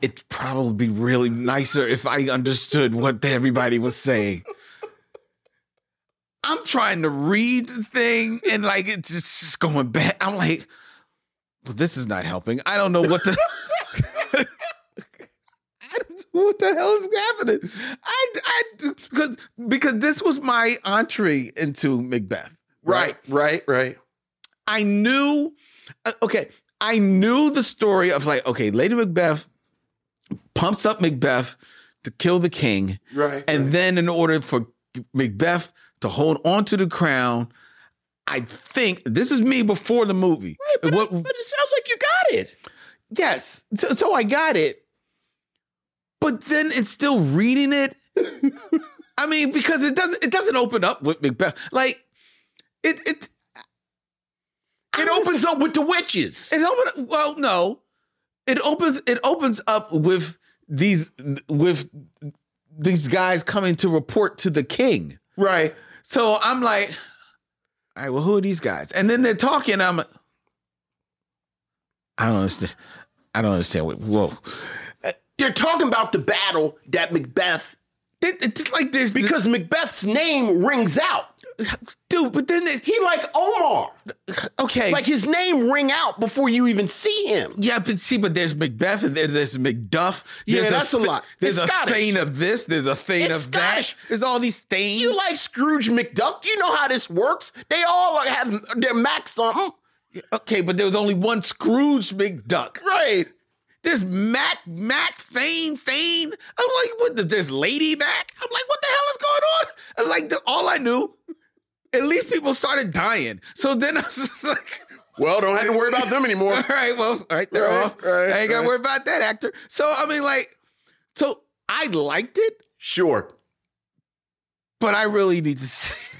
It'd probably be really nicer if I understood what everybody was saying. I'm trying to read the thing and like it's just going back. I'm like, well, this is not helping. I don't know what to. I *laughs* what the hell is happening? I, I, because because this was my entree into Macbeth. Right, right, right. I knew, uh, okay, I knew the story of like, okay, Lady Macbeth pumps up Macbeth to kill the king. Right, And then in order for Macbeth to hold on to the crown, I think this is me before the movie. But, What- but it sounds like you got it. yes. So, so I got it. But then it's still reading it. I mean, because it doesn't it doesn't open up with Macbeth. Like it it It opens up with the witches. It open well, no. It opens it opens up with these with these guys coming to report to the king. Right. So I'm like, all right, well, who are these guys? And then they're talking. I'm I don't understand. I don't understand what whoa. They're talking about the battle that Macbeth, It- it's like there's because Macbeth's name rings out. dude, but then it, He like Omar. okay. Like his name ring out before you even see him. Yeah, but see, but there's Macbeth and there's Macduff. Yeah, that's a Th- lot. There's It's a Scottish. thane of this. There's a thane It's of Scottish. that. There's all these thanes. You like Scrooge McDuck? You know how this works. They all have their Mac something. okay, but there was only one Scrooge McDuck. Right. There's Mac, Mac, Thane, Thane. I'm like, what? There's Lady Mac. I'm like, what the hell is going on? And like, the, all I knew, at least people started dying. So then *laughs* I was just like, Well, don't have to worry about them anymore. *laughs* all right, well, all right, they're uh-huh. Right, off. right, I ain't got to right. worry about that actor. So I mean, like, so I liked it. Sure. but I really need to *laughs* see.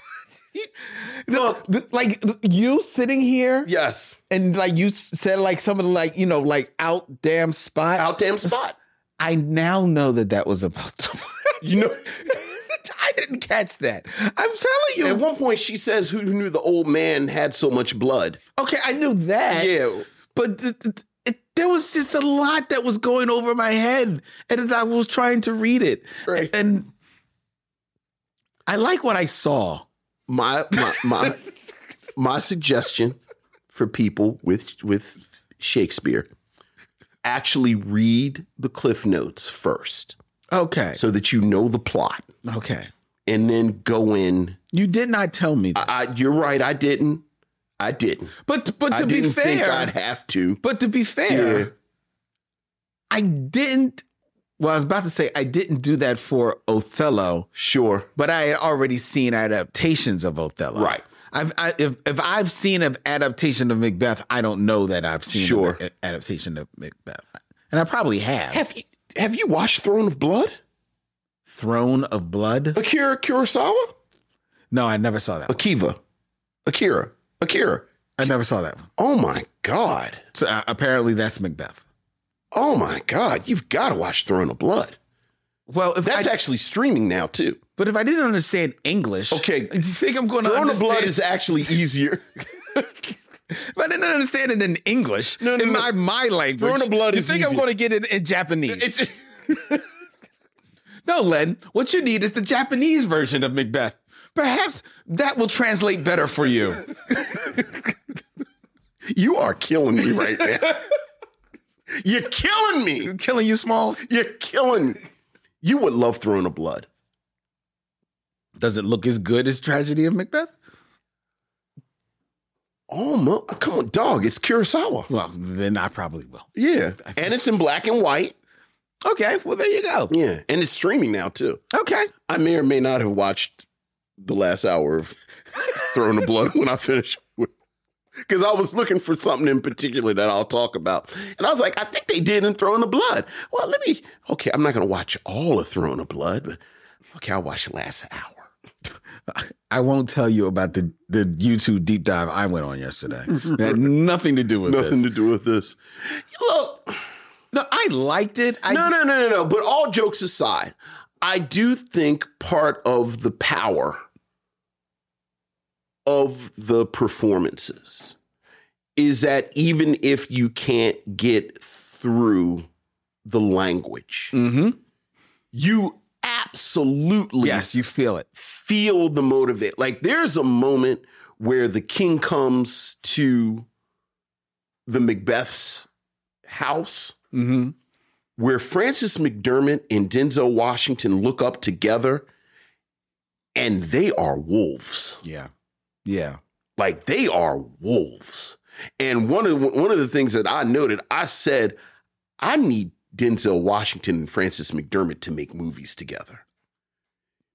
Look, like you sitting here, yes, and like you said, like some of the like you know like out damn spot, out damn spot. I now know that that was about to. You know, *laughs* I didn't catch that. I'm telling you. At one point, she says, "Who knew the old man had so much blood?" Okay, I knew that. Yeah, but th- th- it, there was just a lot that was going over my head, and as I was trying to read it, right. and I like what I saw. My my my my suggestion for people with with Shakespeare actually read the cliff notes first. Okay. So that you know the plot. Okay. And then go in. You did not tell me this. I, you're right. I didn't. I didn't. But but to I be didn't fair, think I'd have to. But to be fair, Yeah. I didn't. Well, I was about to say I didn't do that for Othello. Sure. But I had already seen adaptations of Othello. Right. I've I, if if I've seen an adaptation of Macbeth, I don't know that I've seen Sure. an adaptation of Macbeth, and I probably have. Have you have you watched Throne of Blood? Throne of Blood? Akira Kurosawa? No, I never saw that. one. Akiva. Akira. Akira. I never saw that. one. Oh my God. So uh, apparently that's Macbeth. Oh my God. You've got to watch Throne of Blood. Well, if That's I, actually streaming now too. but if I didn't understand English, Okay. do *laughs* you think I'm going to Throne of? Blood is actually easier. *laughs* if I didn't understand it in English, No, no, in no. my my language, Throne of Blood is easy. you is think I'm going to get it in Japanese? *laughs* No, Len. What you need is the Japanese version of Macbeth. Perhaps that will translate better for you. you are killing me right now. You're killing me. You're killing you, Smalls. You're killing me. You would love Throne of Blood. Does it look as good as Tragedy of Macbeth? Oh, mo- uh, come on, dog. It's Kurosawa. Well, then I probably will. Yeah. And it's in black and white. Okay, well there you go. Yeah. And it's streaming now too. Okay. I may or may not have watched the last hour of Throne of Blood *laughs* when I finish with because I was looking for something in particular that I'll talk about. And I was like, I think they did in Throne of Blood. Well, let me okay, I'm not gonna watch all of Throne of Blood, but okay, I'll watch the last hour. I won't tell you about the the YouTube deep dive I went on yesterday. It had nothing to do with Nothing this. to do with this. Look, No, I liked it. I no, just- no, no, no, no. But all jokes aside, I do think part of the power of the performances is that even if you can't get through the language, Mhm. you absolutely Yes, you feel it. feel the motivate. Like there's a moment where the king comes to the Macbeth's house Mm-hmm. where Frances McDormand and Denzel Washington look up together and they are wolves. Yeah. Yeah. Like they are wolves. And one of one of the things that I noted, I said, I need Denzel Washington and Frances McDormand to make movies together.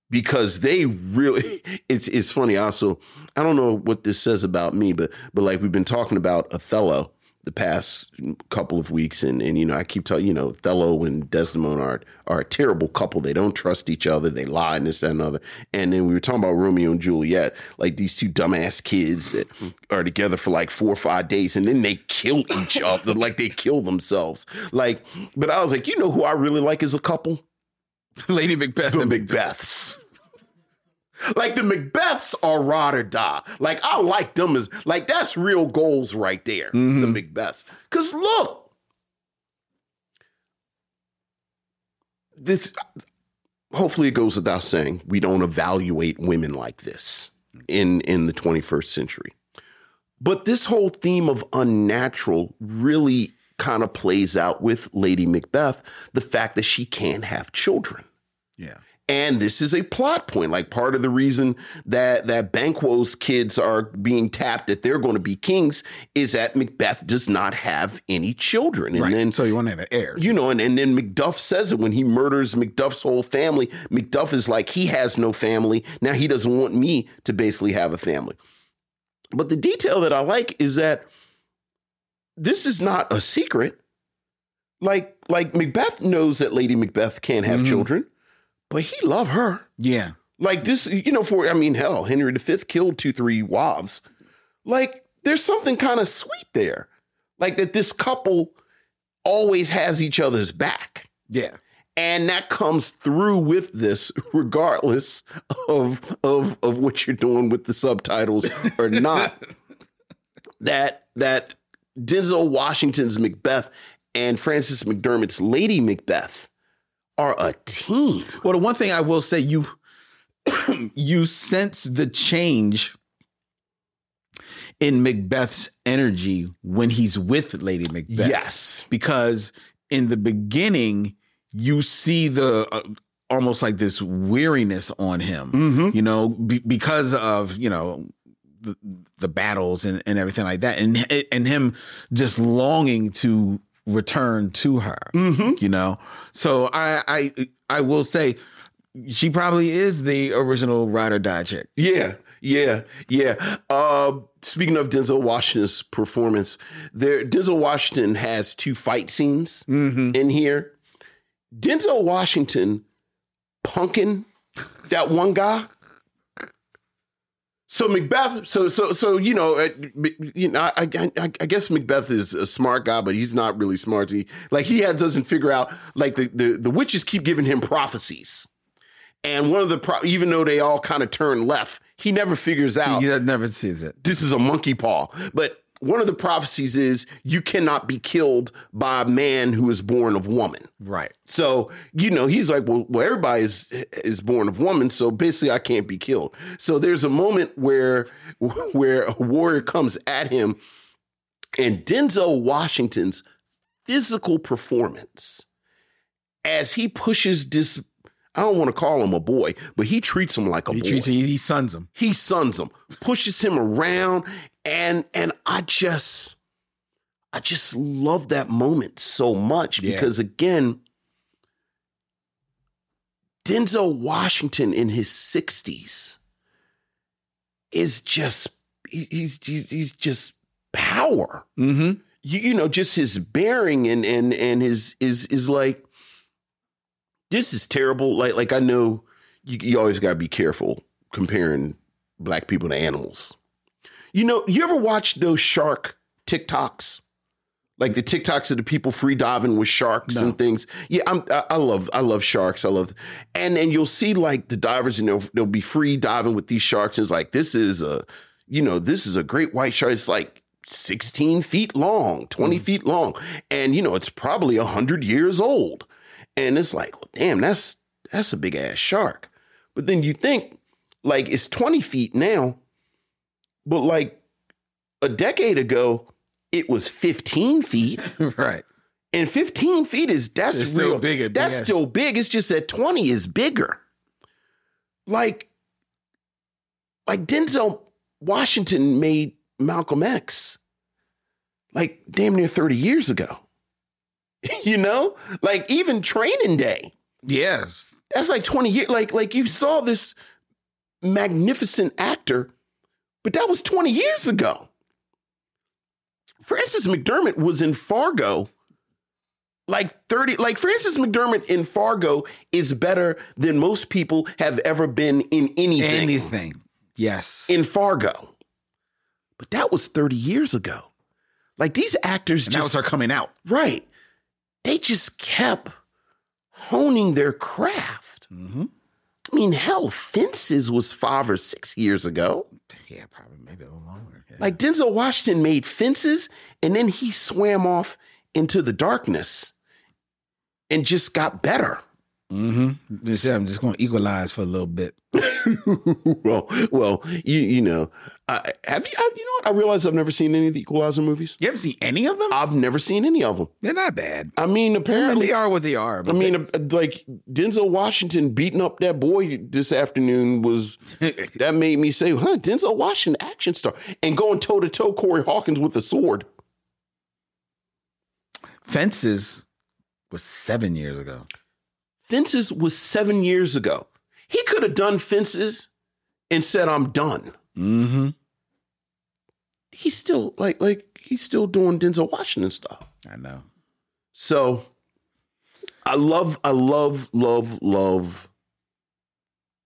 Because they really *laughs* it's it's funny also. I don't know what this says about me, but but like we've been talking about Othello the past couple of weeks and and you know I keep telling you know Othello and Desdemona are are a terrible couple. They don't trust each other. They lie and this that and other. And then we were talking about Romeo and Juliet, like these two dumbass kids that are together for like four or five days and then they kill each other, *laughs* like they kill themselves. Like, but I was like, you know who I really like as a couple? *laughs* Lady Macbeth. The Macbeths. Like the Macbeths are rod or die. Like I like them as like that's real goals right there. Mm-hmm. The Macbeths. Cause look, this hopefully it goes without saying we don't evaluate women like this in in the 21st century. But this whole theme of unnatural really kind of plays out with Lady Macbeth, the fact that she can't have children. Yeah. And this is a plot point. Like part of the reason that that Banquo's kids are being tapped that they're going to be kings is that Macbeth does not have any children. And right. then so you want to have heirs. you know, and, and then Macduff says it when he murders Macduff's whole family. Macduff is like, he has no family. Now he doesn't want me to basically have a family. But the detail that I like is that this is not a secret. Like, like Macbeth knows that Lady Macbeth can't have Mhm. children, but he love her. Yeah. Like this, you know, for I mean, hell, Henry V killed two, three wives. Like, there's something kind of sweet there. Like that this couple always has each other's back. Yeah. And that comes through with this, regardless of of of what you're doing with the subtitles or not. *laughs* that that Denzel Washington's Macbeth and Frances McDormand's Lady Macbeth are a team. Well, the one thing I will say, you *coughs* you sense the change in Macbeth's energy when he's with Lady Macbeth. Yes. Because in the beginning, you see the uh, almost like this weariness on him, you know, be, because of, you know, the, the battles and, and everything like that. And, and him just longing to return to her, you know? So I, I, I will say she probably is the original ride or die chick. Yeah, yeah, yeah. Uh, speaking of Denzel Washington's performance, there Denzel Washington has two fight scenes in here. Denzel Washington punking that one guy. So Macbeth, so so so you know, uh, you know, I, I I guess Macbeth is a smart guy, but he's not really smart. He like he had, doesn't figure out like the, the the witches keep giving him prophecies, and one of the pro- even though they all kind of turn left, he never figures out He never sees it. this is a monkey paw. But one of the prophecies is you cannot be killed by a man who is born of woman. Right. So, you know, he's like, well, well, everybody is is born of woman, so basically I can't be killed. So there's a moment where *laughs* where a warrior comes at him and Denzel Washington's physical performance as he pushes this I don't want to call him a boy, but he treats him like a He boy treats he, he sons him. he sons him, pushes him around, and and I just I just love that moment so much Yeah. because again, Denzel Washington in his 60s is just he's he's, he's just power. Mm-hmm. You, you know, just his bearing and and and his is is like this is terrible. Like like I know you, you always got to be careful comparing black people to animals. You know, you ever watch those shark TikToks? Like the TikToks of the people free diving with sharks and things. Yeah, I'm, I, love I love sharks. I love, and and you'll see like the divers and they'll they'll be free diving with these sharks. And It's like this is a, you know, this is a great white shark. It's like 16 feet long, 20 mm. feet long, and you know it's probably hundred years old. And it's like, well, damn, that's that's a big ass shark. But then you think like it's 20 feet now, but like a decade ago, it was 15 feet. *laughs* right. And 15 feet is that's It's real. big That's big still big. It's just that 20 is bigger. Like, like Denzel Washington made Malcolm X like damn near 30 years ago. *laughs* you know? Like even training day. Yes. That's like 20 years. Like, like you saw this magnificent actor, but that was 20 years ago. Frances McDormand was in Fargo like 30 like Frances McDormand in Fargo is better than most people have ever been in anything Anything. Yes. in Fargo. But that was 30 years ago. Like these actors and that just was her coming out. right. They just kept honing their craft. Mm-hmm. I mean, hell, Fences was five or six years ago. Yeah, probably maybe a little longer. Yeah. Like Denzel Washington made Fences and then he swam off into the darkness and just got better. Mm-hmm. Just, I'm just going to equalize for a little bit. *laughs* well, well, you you know, I have you? I, you know what? I realize I've never seen any of the Equalizer movies. You haven't seen any of them? I've never seen any of them. They're not bad. I mean, apparently they are what they are. I mean, uh, like Denzel Washington beating up that boy this afternoon was *laughs* that made me say, "Huh, Denzel Washington, action star," and going toe to toe Corey Hawkins with a sword. Fences was seven years ago. Fences was seven years ago. He could have done Fences and said, "I'm done." Mm-hmm. He's still like like he's still doing Denzel Washington stuff. I know. So I love, I love, love, love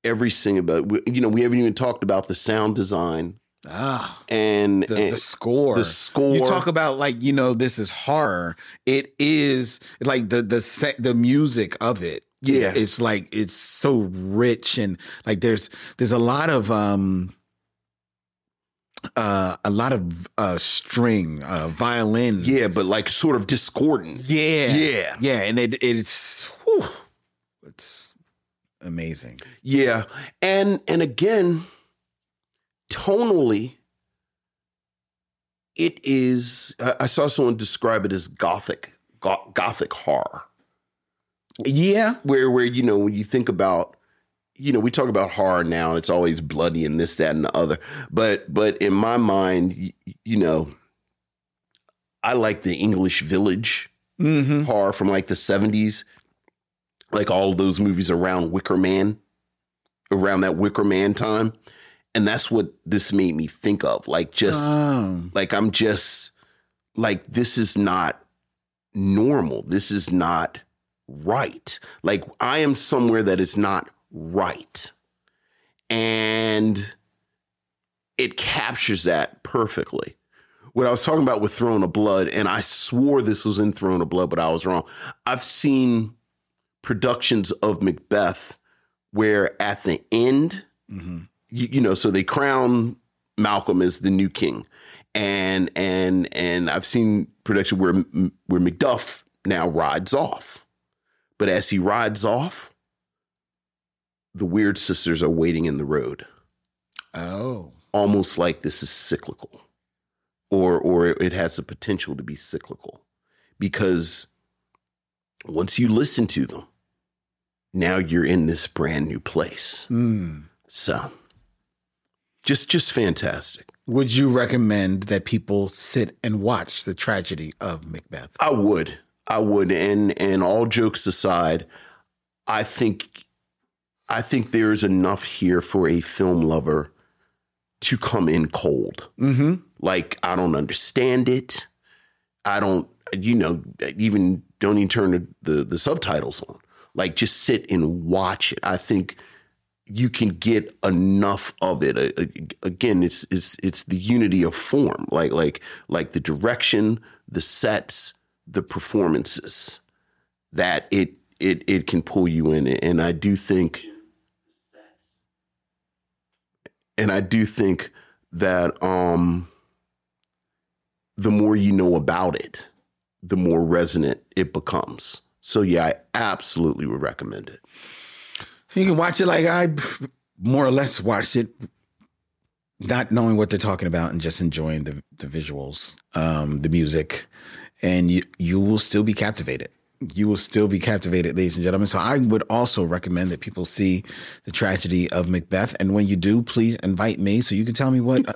every single but you know we haven't even talked about the sound design Ah, and the, and the score. the score You talk about like you know this is horror. It is like the the se- the music of it. Yeah. it's like it's so rich and like there's there's a lot of um uh a lot of uh string uh violin yeah but like sort of discordant yeah Yeah. yeah and it it's whew, it's amazing Yeah. And and again, tonally, it is I I saw someone describe it as gothic, go- gothic horror. Yeah. Where where you know, when you think about you know, we talk about horror now, it's always bloody and this, that, and the other. But but in my mind, you, you know, I like the English village Mm-hmm. horror from like the 70s. Like all those movies around Wicker Man, around that Wicker Man time. And that's what this made me think of. Like just Oh. like I'm just like this is not normal. This is not right. Like I am somewhere that is not right. And it captures that perfectly. What I was talking about with Throne of Blood, and I swore this was in Throne of Blood, but I was wrong. I've seen productions of Macbeth where at the end, mm-hmm. you, you know, so they crown Malcolm as the new king, and and and I've seen production where where Macduff now rides off, but as he rides off, the weird sisters are waiting in the road, oh almost like this is cyclical, or or it has the potential to be cyclical, because once you listen to them, now you're in this brand new place. Mm. So just just fantastic. would you recommend that people sit and watch the tragedy of macbeth I would. I would. And and all jokes aside, I think I think there's enough here for a film lover to come in cold. mm-hmm Like I don't understand it. I don't you know, even don't even turn the, the, the subtitles on. Like just sit and watch it. I think you can get enough of it. Again, it's it's it's the unity of form, like like like the direction, the sets, the performances, that it it it can pull you in. And I do think, and I do think that um, the more you know about it, the more resonant it becomes. So yeah, I absolutely would recommend it. You can watch it like I more or less watched it, not knowing what they're talking about and just enjoying the, the visuals, um, the music, and you you will still be captivated. You will still be captivated, ladies and gentlemen. So I would also recommend that people see the tragedy of Macbeth, and when you do, please invite me so you can tell me what uh,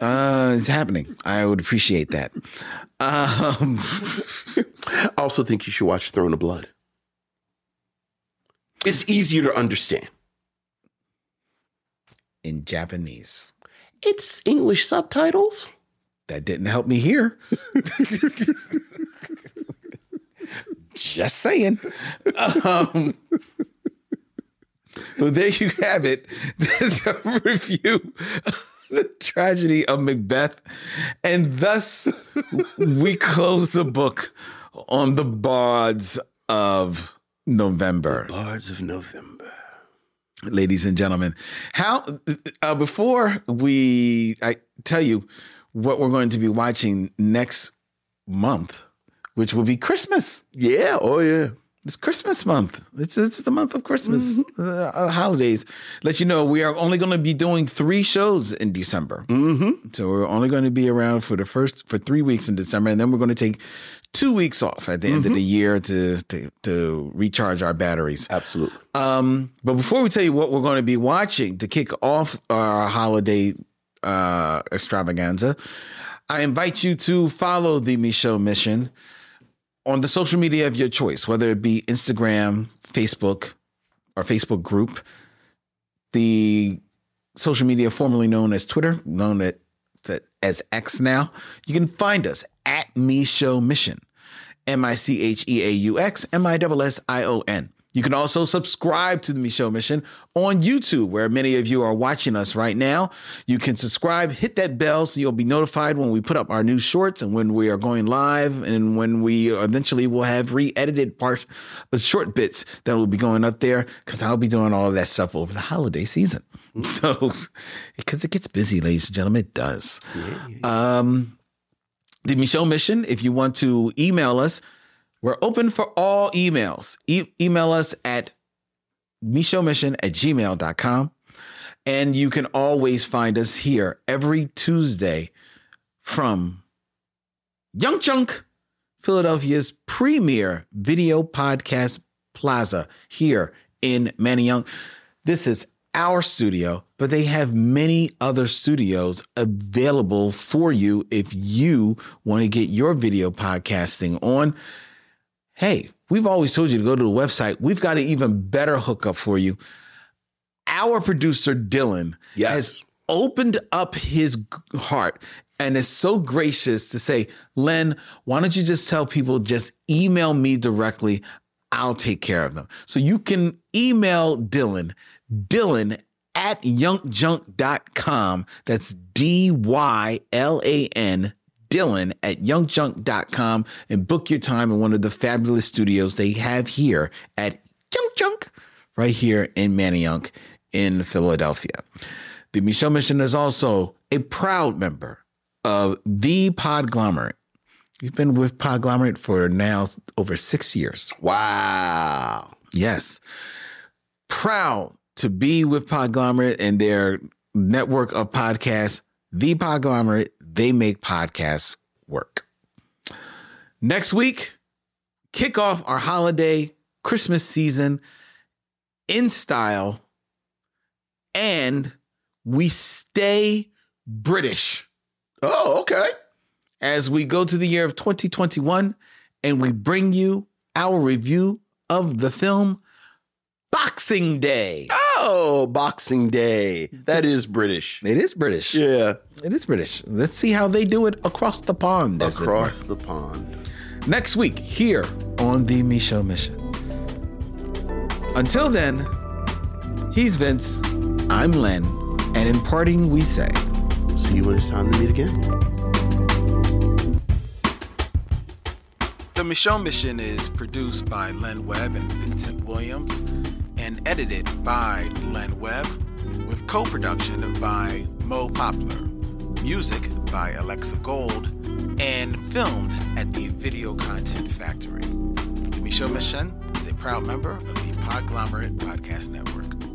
*laughs* uh, is happening. I would appreciate that. Um, *laughs* I also think you should watch Throne of Blood. It's easier to understand. in Japanese, It's English subtitles. That didn't help me here. Just saying. Um, well, there you have it. There's a review of the tragedy of Macbeth. And thus, we close the book on the bards of November. The Bards of November. Ladies and gentlemen, how uh, before we I tell you what we're going to be watching next month, which will be Christmas. Yeah. Oh yeah. It's Christmas month. It's it's the month of Christmas uh, uh, holidays. Let you know we are only going to be doing three shows in December. Mm-hmm. So we're only going to be around for the first for three weeks in December, and then we're going to take two weeks off at the end of the year to to to recharge our batteries. Absolutely. Um, but before we tell you what we're going to be watching to kick off our holiday uh, extravaganza, I invite you to follow the Micheaux Mission on the social media of your choice, whether it be Instagram, Facebook, or Facebook group, the social media formerly known as Twitter, known as X now. You can find us at Me Mission, M I C H E A U X M I S S I O N. You can also subscribe to the Micheaux Mission on YouTube, where many of you are watching us right now. You can subscribe, hit that bell so you'll be notified when we put up our new shorts and when we are going live and when we eventually will have re-edited parts, uh, short bits that will be going up there because I'll be doing all of that stuff over the holiday season. *laughs* So, because it gets busy, ladies and gentlemen, it does. Um, the Micheaux Mission, if you want to email us, we're open for all emails. E- email us at micheauxmission at gmail.com. And you can always find us here every Tuesday from Young Chunk, Philadelphia's premier video podcast plaza here in Manayunk. This is our studio, but they have many other studios available for you if you want to get your video podcasting on. Hey, we've always told you to go to the website. We've got an even better hookup for you. Our producer, Dylan, has opened up his heart and is so gracious to say, Len, why don't you just tell people just email me directly? I'll take care of them. So you can email Dylan, Dylan at youngjunk.com. That's D Y L A N, Dylan at youngjunk.com and book your time in one of the fabulous studios they have here at Young Junk, right here in Manayunk in Philadelphia. The Micheaux Mission is also a proud member of the Podglomerate. You've been with Podglomerate for now over six years. Wow. Yes. Proud to be with Podglomerate and their network of podcasts, The Podglomerate. They make podcasts work. Next week, kick off our holiday Christmas season in style, and we stay British. Oh, okay. As we go to the year of 2021 and we bring you our review of the film Boxing Day. Ah! Oh, Boxing Day. That is British. It is British. Yeah. It is British. Let's see how they do it across the pond. as it were. Across the pond. Next week, here on The Micheaux Mission. Until then, he's Vince, I'm Len, and in parting, we say, See you when it's time to meet again. The Micheaux Mission is produced by Len Webb and Vincent Williams and edited by Len Webb with co production by Mo Poplar, music by Alexa Gold, and filmed at the Video Content Factory. The Micheaux Mission is a proud member of the Podglomerate Podcast Network.